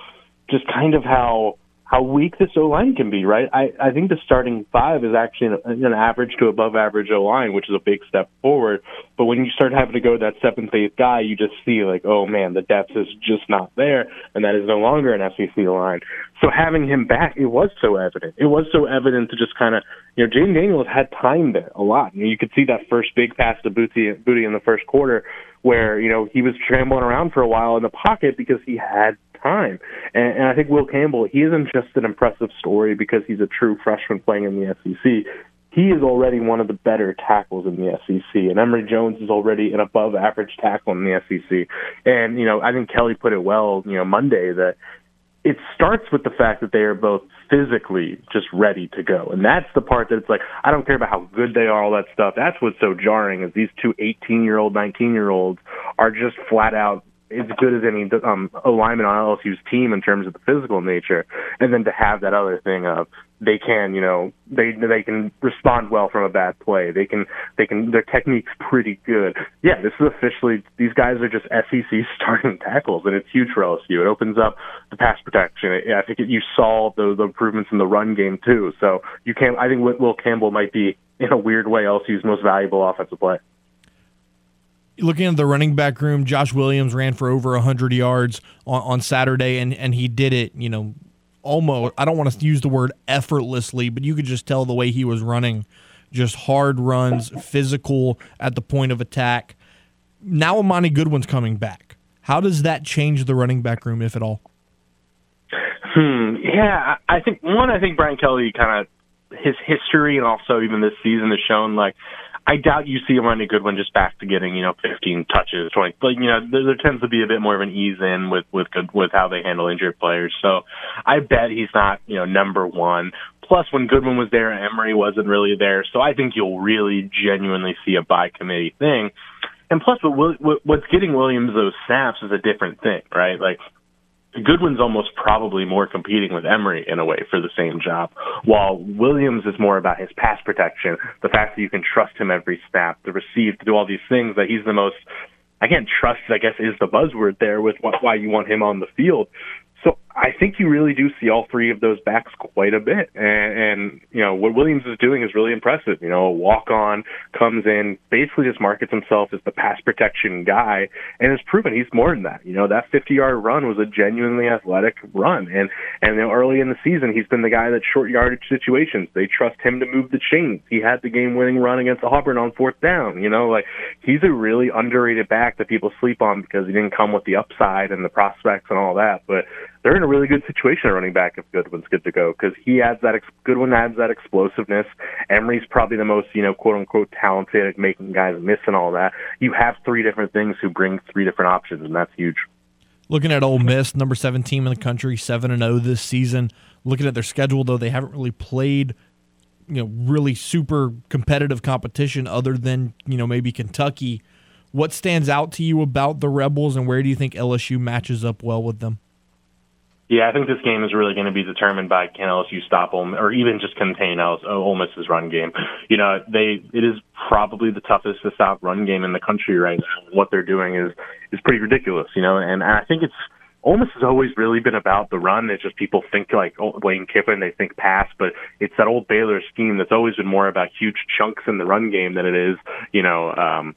just kind of how how weak this O line can be, right? I, I think the starting five is actually an, an average to above average O line, which is a big step forward. But when you start having to go to that seventh, eighth guy, you just see like, oh man, the depth is just not there, and that is no longer an SEC line. So having him back, it was so evident. It was so evident to just kind of, you know, Jayden Daniels had time there a lot. You, know, you could see that first big pass to Boutte, Boutte in the first quarter, where you know he was scrambling around for a while in the pocket because he had time. And, and I think Will Campbell, he isn't just an impressive story because he's a true freshman playing in the SEC. He is already one of the better tackles in the SEC, and Emery Jones is already an above average tackle in the SEC. And you know, I think Kelly put it well, you know, Monday that it starts with the fact that they are both physically just ready to go. And that's the part that it's like, I don't care about how good they are, all that stuff. That's what's so jarring is these two 18 year old, 19 year olds are just flat out as good as any um, alignment on LSU's team in terms of the physical nature, and then to have that other thing of they can, you know, they they can respond well from a bad play. They can they can their technique's pretty good. Yeah, this is officially these guys are just SEC starting tackles, and it's huge for LSU. It opens up the pass protection. I think it, you saw the, the improvements in the run game too. So you can I think Will Campbell might be in a weird way LSU's most valuable offensive play looking at the running back room, Josh Williams ran for over 100 yards on, on Saturday, and, and he did it, you know, almost, I don't want to use the word effortlessly, but you could just tell the way he was running. Just hard runs, physical at the point of attack. Now Armoni Goodwin's coming back. How does that change the running back room, if at all? Hmm. Yeah, I think one. I think Brian Kelly kind of his history and also even this season has shown like I doubt you see Armoni Goodwin just back to getting you know 15 touches, 20. But you know there, there tends to be a bit more of an ease in with with good, with how they handle injured players. So I bet he's not you know number one. Plus, when Goodwin was there, Emery wasn't really there. So I think you'll really genuinely see a by committee thing. And plus, what, what, what's getting Williams those snaps is a different thing, right? Like Goodwin's almost probably more competing with Emery in a way for the same job, while Williams is more about his pass protection, the fact that you can trust him every snap, to receive, to do all these things that he's the most. Can't trust, I guess, is the buzzword there with why you want him on the field. So I think you really do see all three of those backs quite a bit, and, and you know what Williams is doing is really impressive. You know, walk on comes in, basically just markets himself as the pass protection guy, and has proven he's more than that. You know, that 50 yard run was a genuinely athletic run, and and you know, early in the season he's been the guy that short yardage situations they trust him to move the chains. He had the game winning run against Auburn on fourth down. You know, like he's a really underrated back that people sleep on because he didn't come with the upside and the prospects and all that, but they're in a really good situation running back if Goodwin's good to go because he adds that ex- Goodwin adds that explosiveness. Emery's probably the most you know quote unquote talented at making guys miss and all that. You have three different things who bring three different options, and that's huge. Looking at Ole Miss, number seven team in the country, seven and zero oh this season. Looking at their schedule, though, they haven't really played you know really super competitive competition other than you know maybe Kentucky. What stands out to you about the Rebels, and where do you think LSU matches up well with them? Yeah, I think this game is really going to be determined by can LSU stop Ole, or even just contain Ole Miss's run game. You know, they it is probably the toughest to stop run game in the country right now. What they're doing is is pretty ridiculous. You know, and I think it's Ole Miss has always really been about the run. It's just people think like oh, Lane Kiffin, they think pass, but it's that old Baylor scheme that's always been more about huge chunks in the run game than it is, you know, um,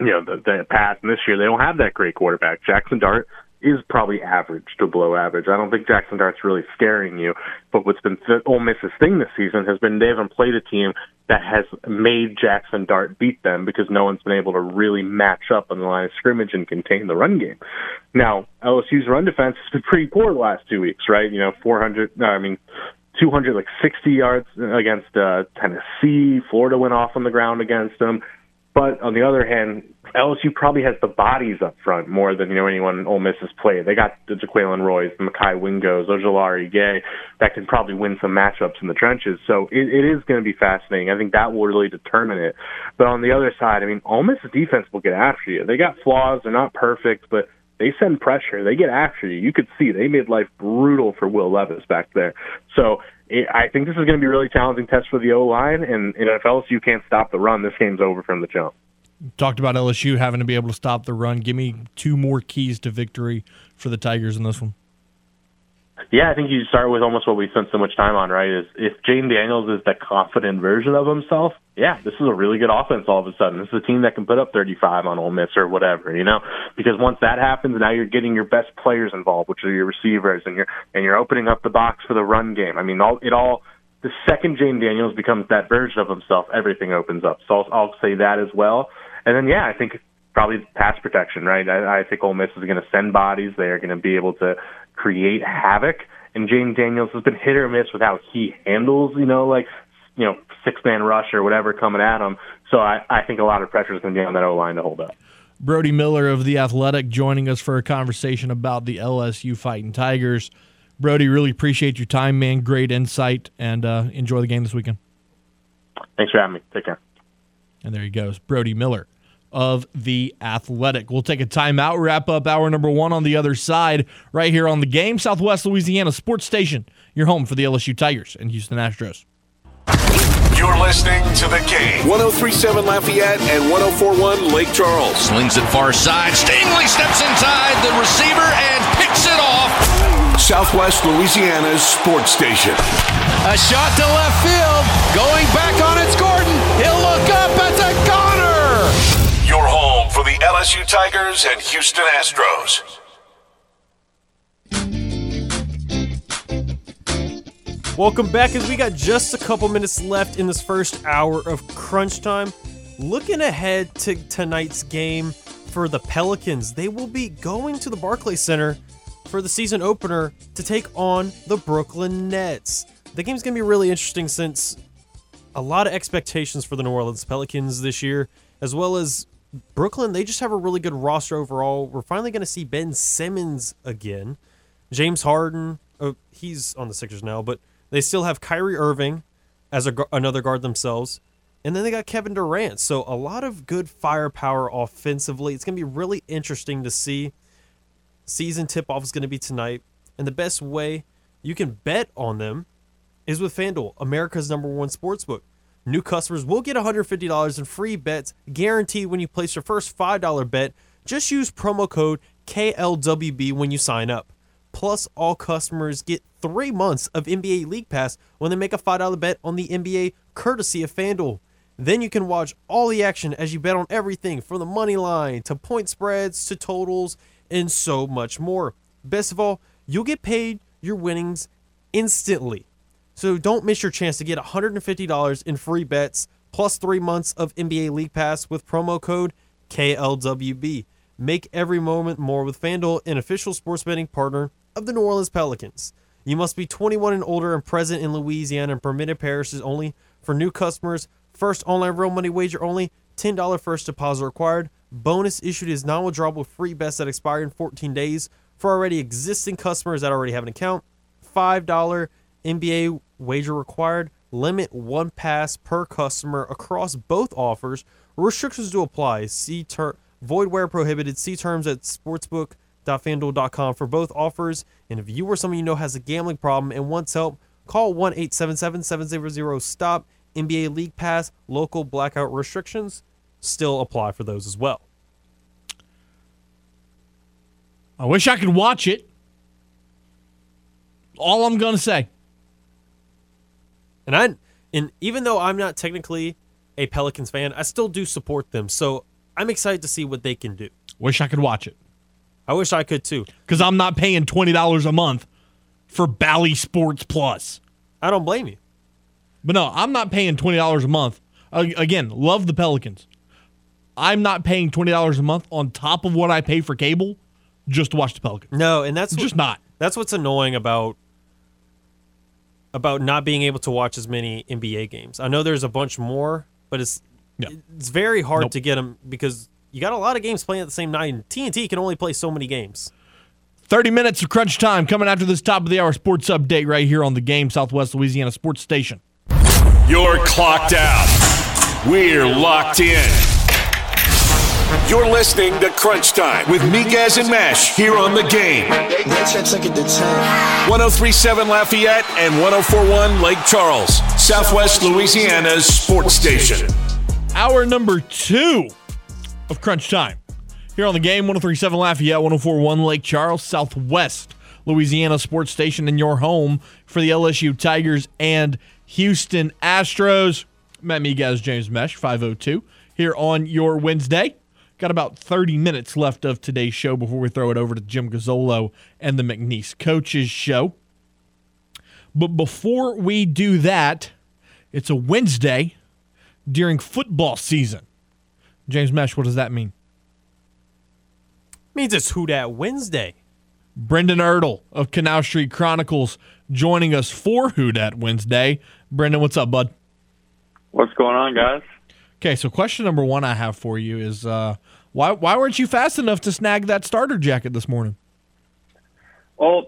you know, the, the pass. And this year they don't have that great quarterback. Jackson Dart is probably average to below average. I don't think Jackson Dart's really scaring you. But what's been Ole Miss's thing this season has been they haven't played a team that has made Jackson Dart beat them because no one's been able to really match up on the line of scrimmage and contain the run game. Now, LSU's run defense has been pretty poor the last two weeks, right? You know, 400, no, I mean, 200, like 60 yards against uh, Tennessee. Florida went off on the ground against them. But on the other hand, LSU probably has the bodies up front more than you know anyone Ole Miss has played. They got the Jaquelin Roys, the Mekhi Wingos, Ojulari Gay that can probably win some matchups in the trenches. So it, it is going to be fascinating. I think that will really determine it. But on the other side, I mean, Ole Miss's defense will get after you. They got flaws; they're not perfect, but they send pressure, they get after you. You could see they made life brutal for Will Levis back there. So I think this is going to be a really challenging test for the O line. And, and if LSU can't stop the run, this game's over from the jump. Talked about LSU having to be able to stop the run. Give me two more keys to victory for the Tigers in this one. Yeah, I think you start with almost what we spent so much time on, right? Is if Jayden Daniels is the confident version of himself, yeah, this is a really good offense all of a sudden. This is a team that can put up 35 on Ole Miss or whatever, you know? Because once that happens, now you're getting your best players involved, which are your receivers, and you're and you're opening up the box for the run game. I mean, all it all the second Jayden Daniels becomes that version of himself, everything opens up. So I'll, I'll say that as well. And then yeah, I think probably pass protection, right? I, I think Ole Miss is going to send bodies. They are going to be able to create havoc. And Jayden Daniels has been hit or miss with how he handles, you know, like you know, six man rush or whatever coming at him. So I, I think a lot of pressure is going to be on that O line to hold up. Brody Miller of The Athletic joining us for a conversation about the LSU Fighting Tigers. Brody, really appreciate your time, man. Great insight, and uh, enjoy the game this weekend. Thanks for having me. Take care. And there he goes, Brody Miller of The Athletic. We'll take a timeout, wrap up hour number one on the other side, right here on the game, Southwest Louisiana Sports Station, your home for the LSU Tigers and Houston Astros. You're listening to the game. 1037 Lafayette and 1041 Lake Charles. Slings it far side. Stingley steps inside the receiver and picks it off. Southwest Louisiana's sports station. A shot to left field. Going back on it's Gordon. The LSU Tigers and Houston Astros. Welcome back as we got just a couple minutes left in this first hour of crunch time. Looking ahead to tonight's game for the Pelicans, they will be going to the Barclays Center for the season opener to take on the Brooklyn Nets. The game's going to be really interesting since a lot of expectations for the New Orleans Pelicans this year, as well as Brooklyn. They just have a really good roster overall. We're finally going to see Ben Simmons again. James Harden, oh, he's on the Sixers now, but they still have Kyrie Irving as a, another guard themselves. And then they got Kevin Durant. So a lot of good firepower offensively. It's going to be really interesting to see. Season tip off is going to be tonight. And the best way you can bet on them is with FanDuel, America's number one sportsbook. New customers will get $150 in free bets guaranteed when you place your first $5 bet. Just use promo code KLWB when you sign up. Plus, all customers get three months of NBA League Pass when they make a $5 bet on the NBA courtesy of FanDuel. Then you can watch all the action as you bet on everything from the money line to point spreads to totals and so much more. Best of all, you'll get paid your winnings instantly. So don't miss your chance to get $150 in free bets plus three months of NBA League Pass with promo code KLWB. Make every moment more with FanDuel, an official sports betting partner of the New Orleans Pelicans. You must be 21 and older and present in Louisiana and permitted parishes only. For new customers, first online real money wager only, $10 first deposit required. Bonus issued is non withdrawable free bets that expire in 14 days. For already existing customers that already have an account, $5 NBA wager required. Limit one pass per customer across both offers. Restrictions do apply. See ter- void where prohibited. See terms at sportsbook fanduel.com for both offers. And if you or someone you know has a gambling problem and wants help, call 1 877 700 STOP. NBA League Pass, local blackout restrictions still apply for those as well. I wish I could watch it. All I'm going to say. And I and even though I'm not technically a Pelicans fan, I still do support them. So I'm excited to see what they can do. Wish I could watch it. I wish I could too. Because I'm not paying $20 a month for Bally Sports Plus. I don't blame you. But no, I'm not paying $20 a month. Again, love the Pelicans. I'm not paying $20 a month on top of what I pay for cable just to watch the Pelicans. No, and that's just what, not. That's what's annoying about about not being able to watch as many NBA games. I know there's a bunch more, but it's yeah. it's very hard nope. to get them because you got a lot of games playing at the same night, and TNT can only play so many games. 30 minutes of crunch time coming after this top of the hour sports update right here on the game Southwest Louisiana Sports Station. You're clocked out. We're locked in. You're listening to Crunch Time with Miguez and Mesh here on the game. 1037 Lafayette and 1041 Lake Charles, Southwest Louisiana's sports station. Hour number two of Crunch Time here on the game 1037 Lafayette, 1041 Lake Charles, Southwest Louisiana sports station in your home for the LSU Tigers and Houston Astros. Matt Miguez, James Mesh, 502 here on your Wednesday. Got about 30 minutes left of today's show before we throw it over to Jim Gazzolo and the McNeese Coaches Show. But before we do that, it's a Wednesday during football season. James Mesh, what does that mean? Means it's Who Dat Wednesday. Brendan Ertle of Canal Street Chronicles joining us for Who Dat Wednesday. Brendan, what's up, bud? What's going on, guys? Okay, so question number one I have for you is uh, why why weren't you fast enough to snag that starter jacket this morning? Well,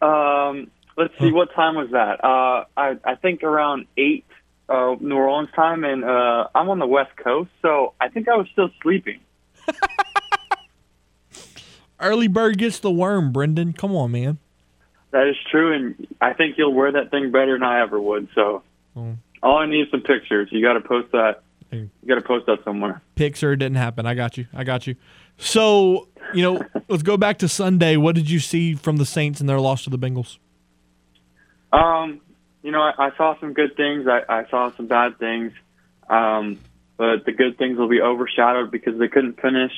um, let's see, what time was that? Uh, I, I think around eight uh, New Orleans time, and uh, I'm on the West Coast, so I think I was still sleeping. Early bird gets the worm, Brendan. Come on, man. That is true, and I think you'll wear that thing better than I ever would. So, Hmm. all I need is some pictures. You got to post that. You got to post that somewhere. Pixar didn't happen. I got you. I got you. So, you know, let's go back to Sunday. What did you see from the Saints in their loss to the Bengals? Um, you know, I, I saw some good things. I, I saw some bad things. Um, but the good things will be overshadowed because they couldn't finish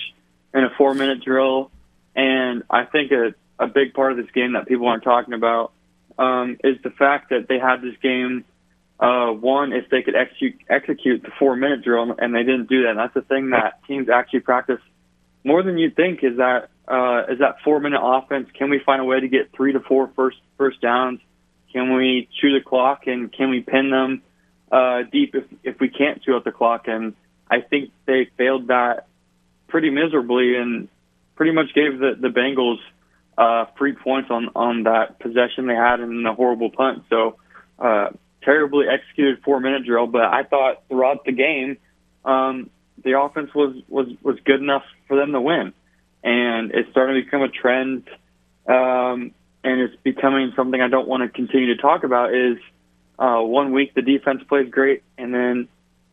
in a four minute drill. And I think a, a big part of this game that people aren't talking about um, is the fact that they had this game. Uh, one, if they could execute execute the four minute drill, and they didn't do that. And that's the thing that teams actually practice more than you'd think. Is that uh, is that four minute offense? Can we find a way to get three to four first first downs? Can we chew the clock and can we pin them uh, deep if if we can't chew out the clock? And I think they failed that pretty miserably and pretty much gave the the Bengals uh, free points on on that possession they had in the horrible punt. So uh, terribly executed four minute drill, but I thought throughout the game um, the offense was was was good enough for them to win, and it's starting to become a trend. Um, and it's becoming something I don't want to continue to talk about. Is uh, one week the defense plays great, and then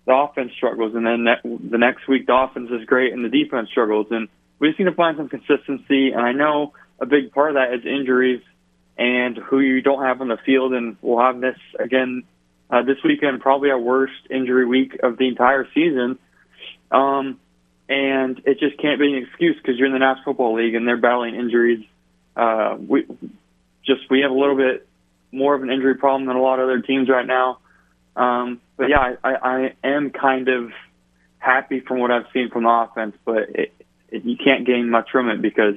the offense struggles, and then ne- the next week the offense is great and the defense struggles, and we just need to find some consistency. And I know a big part of that is injuries and who you don't have on the field, and we'll have this again uh, this weekend, probably our worst injury week of the entire season. Um, and it just can't be an excuse because you're in the National Football League and they're battling injuries. Uh, we just we have a little bit more of an injury problem than a lot of other teams right now. Um, but yeah, I, I, I am kind of happy from what I've seen from the offense, but it, it, you can't gain much from it because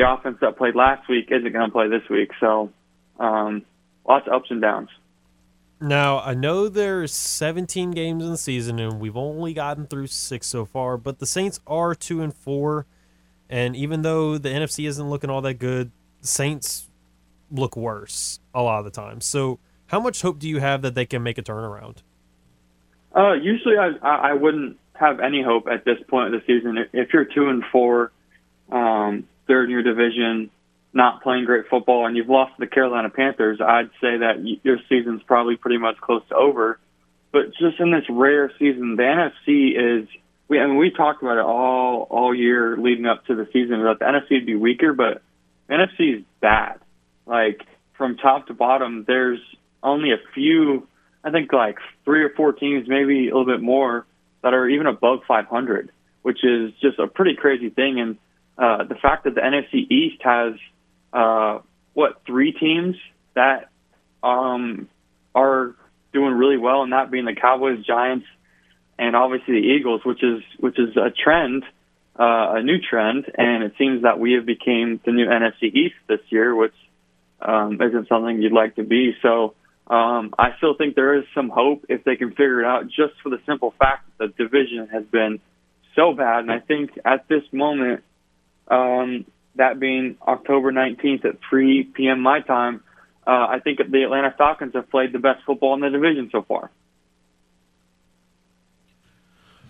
the offense that played last week isn't going to play this week. So um, lots of ups and downs. Now, I know there's 17 games in the season and we've only gotten through 6 so far, but the Saints are 2 and 4 and even though the NFC isn't looking all that good, the Saints look worse a lot of the time. So, how much hope do you have that they can make a turnaround? Uh, usually, I I wouldn't have any hope at this point of the season. If you're two and four, um, third in your division, not playing great football, and you've lost to the Carolina Panthers, I'd say that your season's probably pretty much close to over. But just in this rare season, the NFC is. We I mean we talked about it all all year leading up to the season that the NFC would be weaker, but NFC is bad. Like from top to bottom, there's only a few. I think like three or four teams, maybe a little bit more, that are even above 500, which is just a pretty crazy thing. And uh, the fact that the NFC East has uh, what three teams that um, are doing really well, and that being the Cowboys, Giants, and obviously the Eagles, which is which is a trend, uh, a new trend, and it seems that we have became the new NFC East this year, which um, isn't something you'd like to be. So um, I still think there is some hope if they can figure it out, just for the simple fact that the division has been so bad, and I think at this moment. Um, that being October 19th at 3 p.m. my time, uh, I think the Atlanta Falcons have played the best football in the division so far.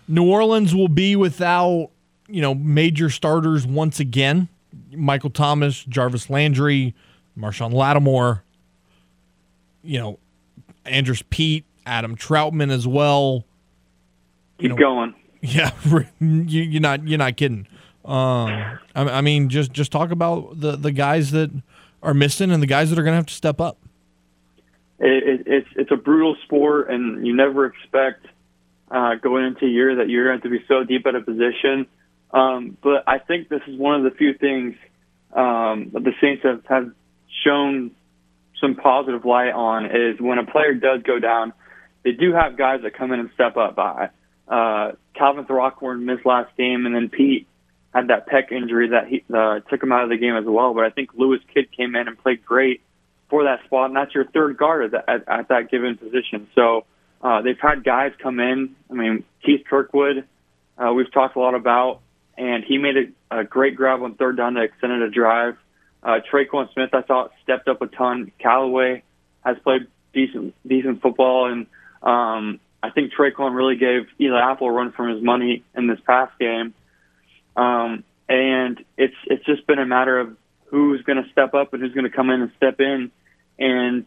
New Orleans will be without you know, major starters once again. Michael Thomas, Jarvis Landry, Marshon Lattimore, you know, Andrus Peat, Adam Trautman as well. Keep know, going. Yeah, you, are not you're not kidding. Um, I, I, mean, just just talk about the the guys that are missing and the guys that are going to have to step up. It, it, it's it's a brutal sport, and you never expect uh, going into a year that you're going to be so deep at a position. Um, but I think this is one of the few things um, that the Saints have, have shown some positive light on is when a player does go down, they do have guys that come in and step up. By uh, Calvin Throckmorton missed last game, and then Peat had that pec injury that he uh, took him out of the game as well. But I think Lewis Kidd came in and played great for that spot, and that's your third guard at, at, at that given position. So uh, they've had guys come in. I mean, Keith Kirkwood, uh, we've talked a lot about, and he made a, a great grab on third down to extend a drive. Uh, Tre'Quan Smith, I thought, stepped up a ton. Callaway has played decent decent football, and um, I think Tre'Quan really gave Eli Apple a run from his money in this past game. Um, and it's it's just been a matter of who's going to step up and who's going to come in and step in and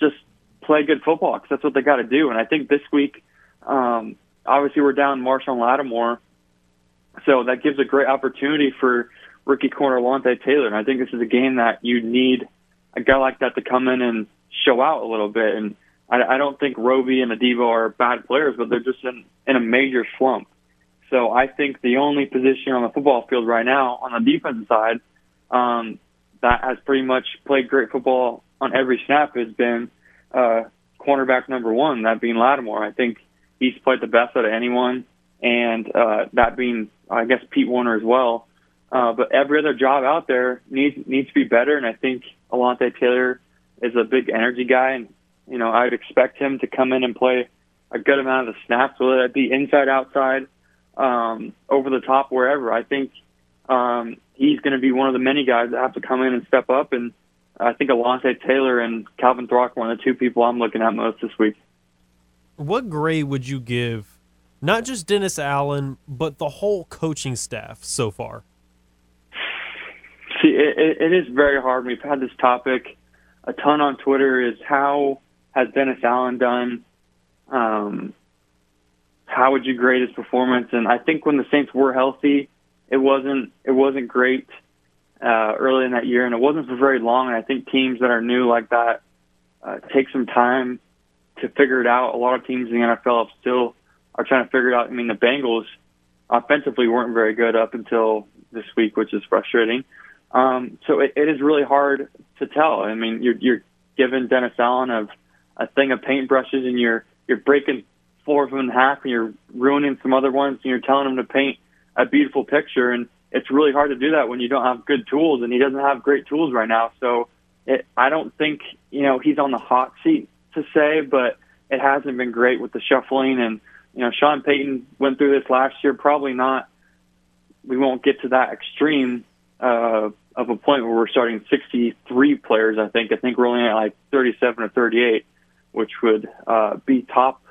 just play good football because that's what they got to do. And I think this week, um, obviously, we're down Marshon Lattimore, so that gives a great opportunity for rookie corner Alontae Taylor. And I think this is a game that you need a guy like that to come in and show out a little bit. And I, I don't think Roby and Adebo are bad players, but they're just in, in a major slump. So I think the only position on the football field right now on the defensive side um, that has pretty much played great football on every snap has been uh, cornerback number one, that being Lattimore. I think he's played the best out of anyone, and uh, that being, I guess, Pete Werner as well. Uh, but every other job out there needs needs to be better, and I think Alontae Taylor is a big energy guy, and you know I'd expect him to come in and play a good amount of the snaps, whether that be inside, outside, um, over the top, wherever. I think um, he's going to be one of the many guys that have to come in and step up and I think Alontae Taylor and Calvin Throckmorton are the two people I'm looking at most this week. What grade would you give not just Dennis Allen, but the whole coaching staff so far? See, it, it is very hard. We've had this topic a ton on Twitter. Is how has Dennis Allen done? Um, how would you grade his performance? And I think when the Saints were healthy, it wasn't it wasn't great uh, early in that year, and it wasn't for very long. And I think teams that are new like that uh, take some time to figure it out. A lot of teams in the NFL still are trying to figure it out. I mean, the Bengals offensively weren't very good up until this week, which is frustrating. Um, so it, it is really hard to tell. I mean, you're, you're giving Dennis Allen a, a thing of paintbrushes, and you're you're breaking four of them in half, and you're ruining some other ones, and you're telling him to paint a beautiful picture. And it's really hard to do that when you don't have good tools, and he doesn't have great tools right now. So it, I don't think you know he's on the hot seat to say, but it hasn't been great with the shuffling. And you know, Sean Payton went through this last year. Probably not. We won't get to that extreme uh, of a point where we're starting 63 players. I think. I think we're only at like 37 or 38, which would uh, be top,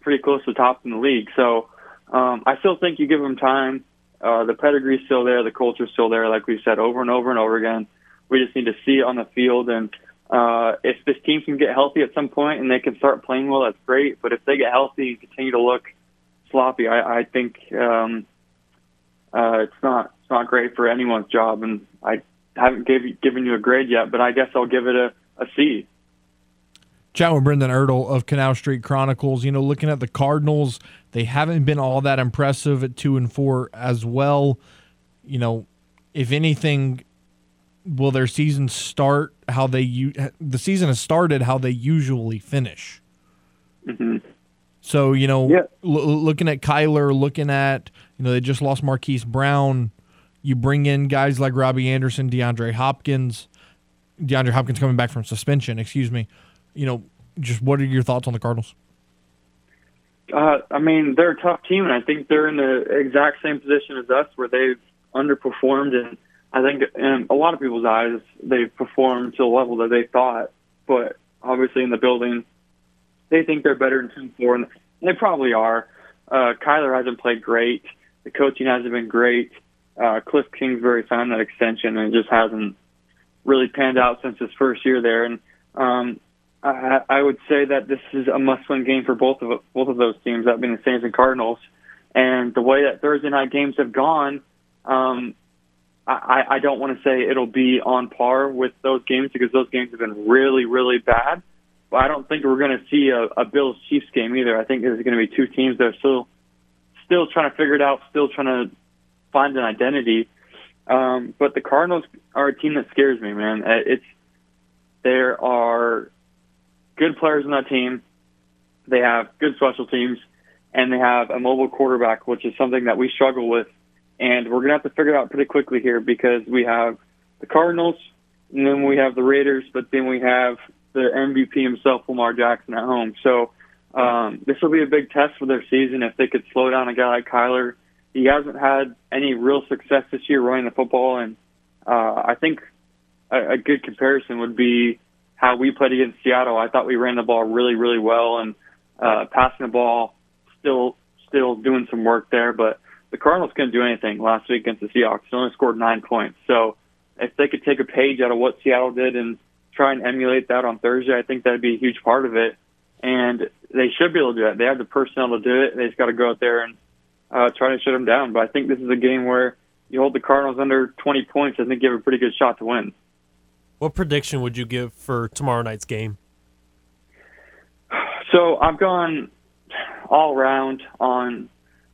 pretty close to the top in the league. So um, I still think you give him time. Uh, the pedigree's still there, the culture's still there, like we've said over and over and over again. We just need to see it on the field, and uh, if this team can get healthy at some point and they can start playing well, that's great. But if they get healthy and continue to look sloppy, I, I think um, uh, it's not it's not great for anyone's job. And I haven't gave, given you a grade yet, but I guess I'll give it a, a C. Chat with Brendan Ertl of Canal Street Chronicles. You know, looking at the Cardinals, they haven't been all that impressive at two and four as well. You know, if anything, will their season start how they the season has started how they usually finish? Mm-hmm. So you know, yeah. l- looking at Kyler, looking at you know they just lost Marquise Brown. You bring in guys like Robbie Anderson, DeAndre Hopkins, DeAndre Hopkins coming back from suspension. Excuse me. You know, just what are your thoughts on the Cardinals? Uh, I mean, they're a tough team, and I think they're in the exact same position as us, where they've underperformed. And I think, in a lot of people's eyes, they've performed to a level that they thought. But obviously, in the building, they think they're better than two four, and they probably are. Uh, Kyler hasn't played great. The coaching hasn't been great. Uh, Cliff Kingsbury signed that extension, and it just hasn't really panned out since his first year there. And um, I, I would say that this is a must-win game for both of both of those teams, that being the Saints and Cardinals. And the way that Thursday night games have gone, um, I, I don't want to say it'll be on par with those games because those games have been really, really bad. But I don't think we're going to see a, a Bills Chiefs game either. I think there's going to be two teams that are still still trying to figure it out, still trying to find an identity. Um, but the Cardinals are a team that scares me, man. Uh, it's there are good players on that team. They have good special teams, and they have a mobile quarterback, which is something that we struggle with and we're gonna have to figure it out pretty quickly here because we have the Cardinals, and then we have the Raiders, but then we have the MVP himself, Lamar Jackson, at home. So um, this will be a big test for their season if they could slow down a guy like Kyler. He hasn't had any real success this year running the football, and uh, I think a, a good comparison would be how we played against Seattle. I thought we ran the ball really, really well, and uh, passing the ball still still doing some work there, but the Cardinals couldn't do anything last week against the Seahawks. They only scored nine points. So if they could take a page out of what Seattle did and try and emulate that on Thursday, I think that'd be a huge part of it. And they should be able to do that. They have the personnel to do it. They just got to go out there and uh, try to shut them down. But I think this is a game where you hold the Cardinals under 20 points. I think you have a pretty good shot to win. What prediction would you give for tomorrow night's game? So I've gone all around on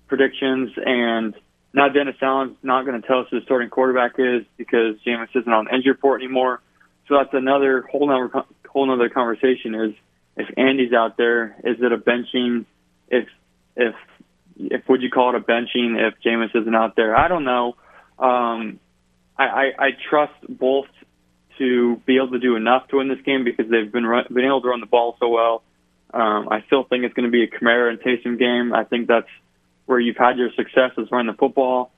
predictions, and now Dennis Allen's not going to tell us who the starting quarterback is because Jameis isn't on injury report anymore. So that's another whole other whole other conversation. Is if Andy's out there, is it a benching? If if if would you call it a benching if Jameis isn't out there? I don't know. Um, I, I, I trust both to be able to do enough to win this game because they've been run, been able to run the ball so well. Um, I still think it's going to be a Kamara and Taysom game. I think that's where you've had your success is running the football.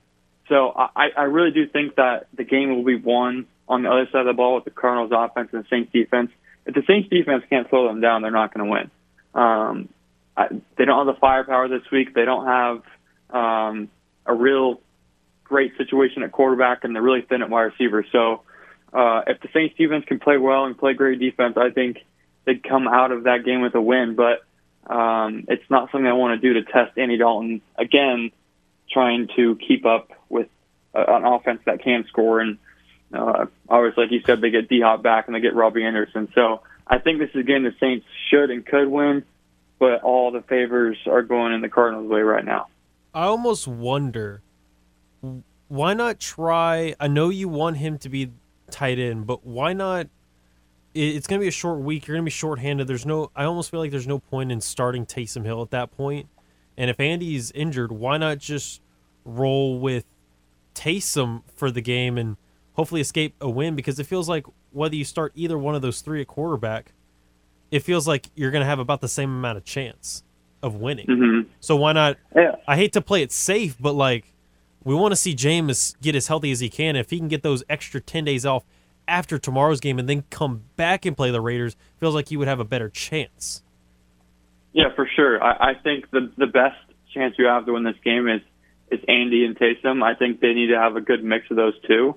So I, I really do think that the game will be won on the other side of the ball with the Cardinals offense and the Saints defense. If the Saints defense can't slow them down, they're not going to win. Um, I, they don't have the firepower this week. They don't have um, a real great situation at quarterback, and they're really thin at wide receiver. So uh, if the Saints defense can play well and play great defense, I think they'd come out of that game with a win. But um, it's not something I want to do to test Andy Dalton again, trying to keep up with uh, an offense that can score. And uh, obviously, like you said, they get D Hop back and they get Robbie Anderson. So I think this is a game the Saints should and could win, but all the favors are going in the Cardinals' way right now. I almost wonder why not try. I know you want him to be tight end, but why not it's going to be a short week. You're going to be shorthanded. There's no. I almost feel like there's no point in starting Taysom Hill at that point. And if Andy's injured, why not just roll with Taysom for the game and hopefully escape a win? Because it feels like whether you start either one of those three at quarterback, it feels like you're going to have about the same amount of chance of winning. Mm-hmm. So why not? Yeah. I hate to play it safe, but like we want to see Jameis get as healthy as he can. If he can get those extra ten days off after tomorrow's game and then come back and play the Raiders, feels like he would have a better chance. Yeah, for sure. I, I think the the best chance you have to win this game is is Andy and Taysom. I think they need to have a good mix of those two.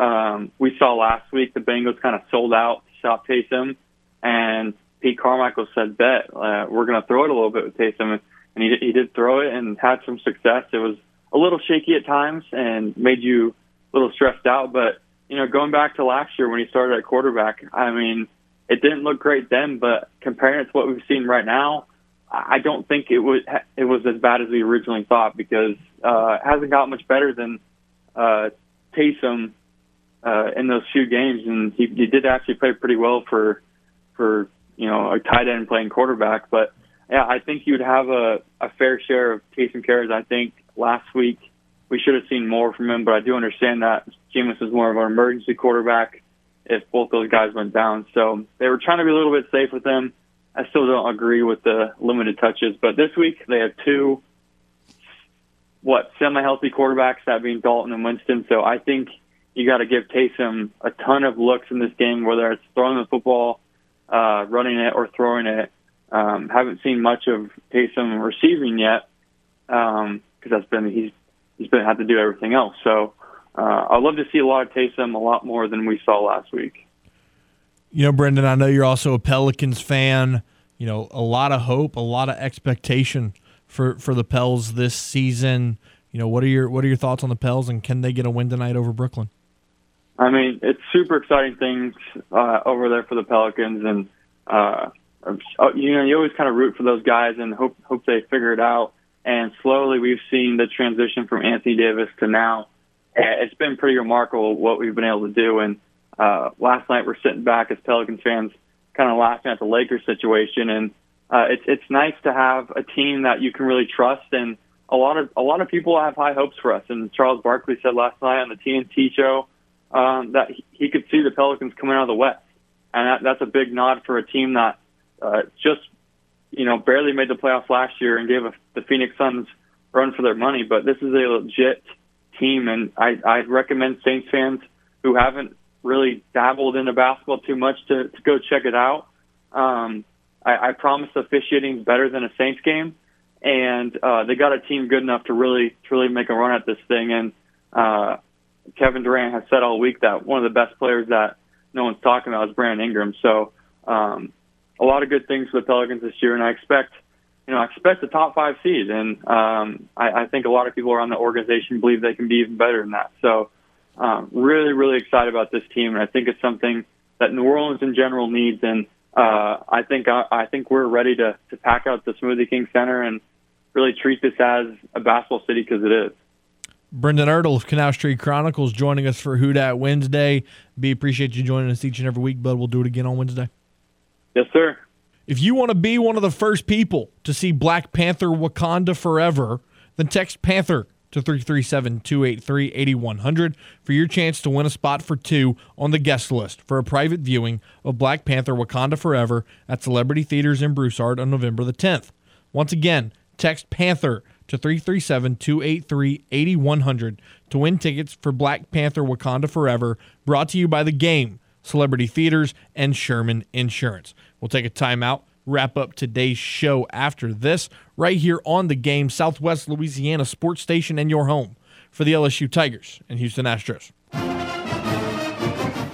Um, we saw last week the Bengals kind of sold out to stop Taysom, and Pete Carmichael said, "Bet uh, we're going to throw it a little bit with Taysom," and he he did throw it and had some success. It was a little shaky at times and made you a little stressed out, but you know, going back to last year when he started at quarterback, I mean, it didn't look great then, but comparing it to what we've seen right now, I don't think it was it was as bad as we originally thought because uh, it hasn't got much better than uh, Taysom uh, in those few games, and he, he did actually play pretty well for for you know a tight end playing quarterback. But yeah, I think you'd have a, a fair share of Taysom carries. I think last week we should have seen more from him, but I do understand that Jameis is more of an emergency quarterback if both those guys went down. So they were trying to be a little bit safe with him. I still don't agree with the limited touches, but this week they have two what semi-healthy quarterbacks, that being Dalton and Winston. So I think you got to give Taysom a ton of looks in this game, whether it's throwing the football, uh, running it, or throwing it. Um, haven't seen much of Taysom receiving yet because um, that's been he's he's been had to do everything else. So uh, I'd love to see a lot of Taysom a lot more than we saw last week. You know, Brendan, I know you're also a Pelicans fan. You know, a lot of hope, a lot of expectation for for the Pels this season. You know, what are your what are your thoughts on the Pels, and can they get a win tonight over Brooklyn? I mean, it's super exciting things uh, over there for the Pelicans, and uh, you know, you always kind of root for those guys and hope hope they figure it out. And slowly, we've seen the transition from Anthony Davis to now. It's been pretty remarkable what we've been able to do. And uh, last night, we're sitting back as Pelicans fans, kind of laughing at the Lakers situation, and uh, it's it's nice to have a team that you can really trust. And a lot of a lot of people have high hopes for us. And Charles Barkley said last night on the TNT show um, that he could see the Pelicans coming out of the West, and that, that's a big nod for a team that uh, just you know barely made the playoffs last year and gave a, the Phoenix Suns run for their money. But this is a legit team, and I, I'd recommend Saints fans who haven't really dabbled into basketball too much to, to go check it out. Um, I, I promise officiating is better than a Saints game, and uh, they got a team good enough to really to really make a run at this thing. And uh, Kevin Durant has said all week that one of the best players that no one's talking about is Brandon Ingram. So um, a lot of good things for the Pelicans this year, and I expect you know I expect a top five seed, and um, I, I think a lot of people around the organization believe they can be even better than that. So um, really, really excited about this team, and I think it's something that New Orleans in general needs. And uh, I think I, I think we're ready to to pack out the Smoothie King Center and really treat this as a basketball city because it is. Brendan Ertl of Canal Street Chronicles joining us for Who Dat Wednesday. B, appreciate you joining us each and every week, bud. We'll do it again on Wednesday. Yes, sir. If you want to be one of the first people to see Black Panther Wakanda Forever, then text Panther to 337 283 8100 for your chance to win a spot for two on the guest list for a private viewing of Black Panther Wakanda Forever at Celebrity Theaters in Broussard on November the 10th. Once again, text Panther to 337 283 8100 to win tickets for Black Panther Wakanda Forever, brought to you by The Game, Celebrity Theaters, and Sherman Insurance. We'll take a timeout, wrap up today's show after this, right here on The Game, Southwest Louisiana Sports Station, and your home for the LSU Tigers and Houston Astros.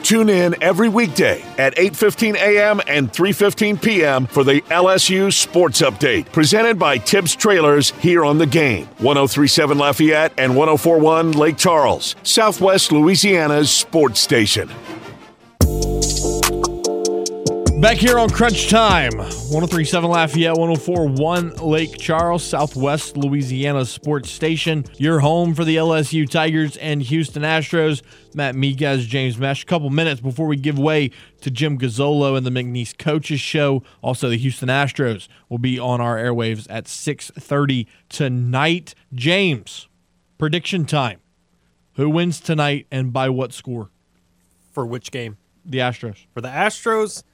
Tune in every weekday at 8:15 a.m. and 3:15 p.m. for the LSU Sports Update, presented by Tibbs Trailers here on the game. 1037 Lafayette and 1041 Lake Charles, Southwest Louisiana's sports station. Back here on Crunch Time, 1037 Lafayette, 1041 Lake Charles, Southwest Louisiana Sports Station. Your home for the LSU Tigers and Houston Astros. Matt Miguez, James Mesh. A couple minutes before we give way to Jim Gazzolo and the McNeese Coaches Show. Also, the Houston Astros will be on our airwaves at 6:30 tonight. James, prediction time. Who wins tonight and by what score? For which game? The Astros. For the Astros,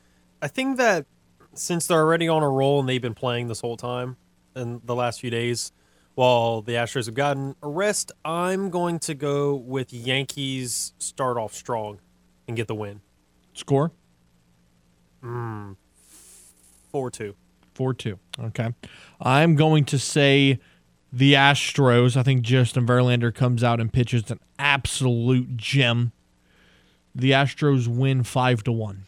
I think that since they're already on a roll and they've been playing this whole time in the last few days, while the Astros have gotten a rest, I'm going to go with Yankees start off strong and get the win. Score? Mm, 4 2. 4 2. Okay. I'm going to say the Astros. I think Justin Verlander comes out and pitches an absolute gem. The Astros win 5 to 1.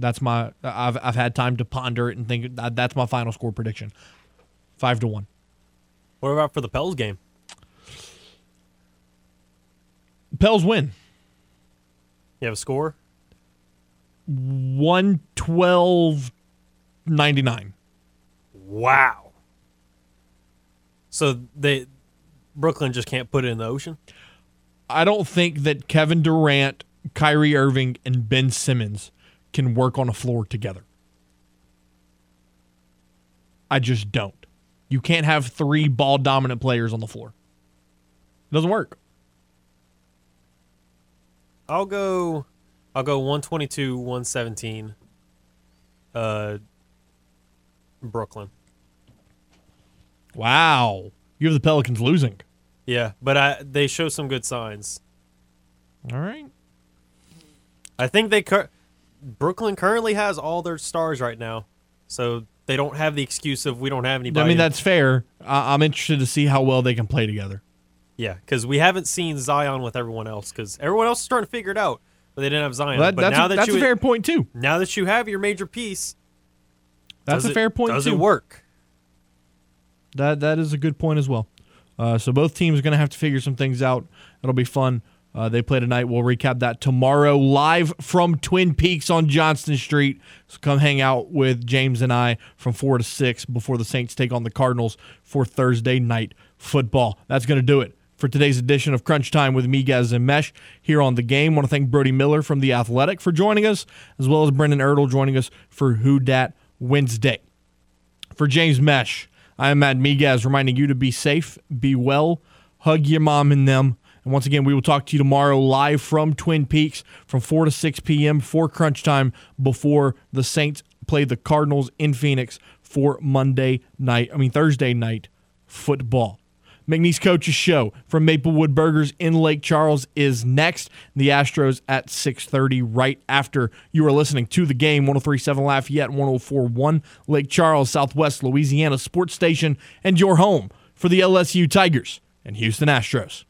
That's my. I've I've had time to ponder it and think. That's my final score prediction. Five to one. What about for the Pels game? Pels win. You have a score? 112 99. Wow. So they Brooklyn just can't put it in the ocean? I don't think that Kevin Durant, Kyrie Irving, and Ben Simmons can work on a floor together. I just don't. You can't have three ball dominant players on the floor. It doesn't work. I'll go I'll go 122 117 uh Brooklyn. Wow. You have the Pelicans losing. Yeah, but I they show some good signs. All right. I think they cur- Brooklyn currently has all their stars right now. So They don't have the excuse of we don't have anybody. I mean, that's fair. I- I'm interested to see how well they can play together. yeah, because we haven't seen Zion with everyone else because everyone else is starting to figure it out, but they didn't have Zion. That- but that's now a, that that's you a fair point too. now that you have your major piece, That's a it- fair point Does too. it work? That that is a good point as well. Uh, so both teams are going to have to figure some things out. It'll be fun. Uh, they play tonight. We'll recap that tomorrow live from Twin Peaks on Johnston Street. So come hang out with James and I from four to six before the Saints take on the Cardinals for Thursday night football. That's going to do it for today's edition of Crunch Time with Miguez and Mesh here on the game. want to thank Brody Miller from the Athletic for joining us, as well as Brendan Ertl joining us for Who Dat Wednesday. For James Mesh, I am Matt Miguez, reminding you to be safe, be well, hug your mom and them. And once again, we will talk to you tomorrow live from Twin Peaks from 4 to 6 p.m. for crunch time before the Saints play the Cardinals in Phoenix for Monday night, I mean, Thursday night football. McNeese Coach's show from Maplewood Burgers in Lake Charles is next. The Astros at 6:30 right after you are listening to the game 1037 Lafayette 1041 Lake Charles Southwest Louisiana sports station and your home for the LSU Tigers and Houston Astros.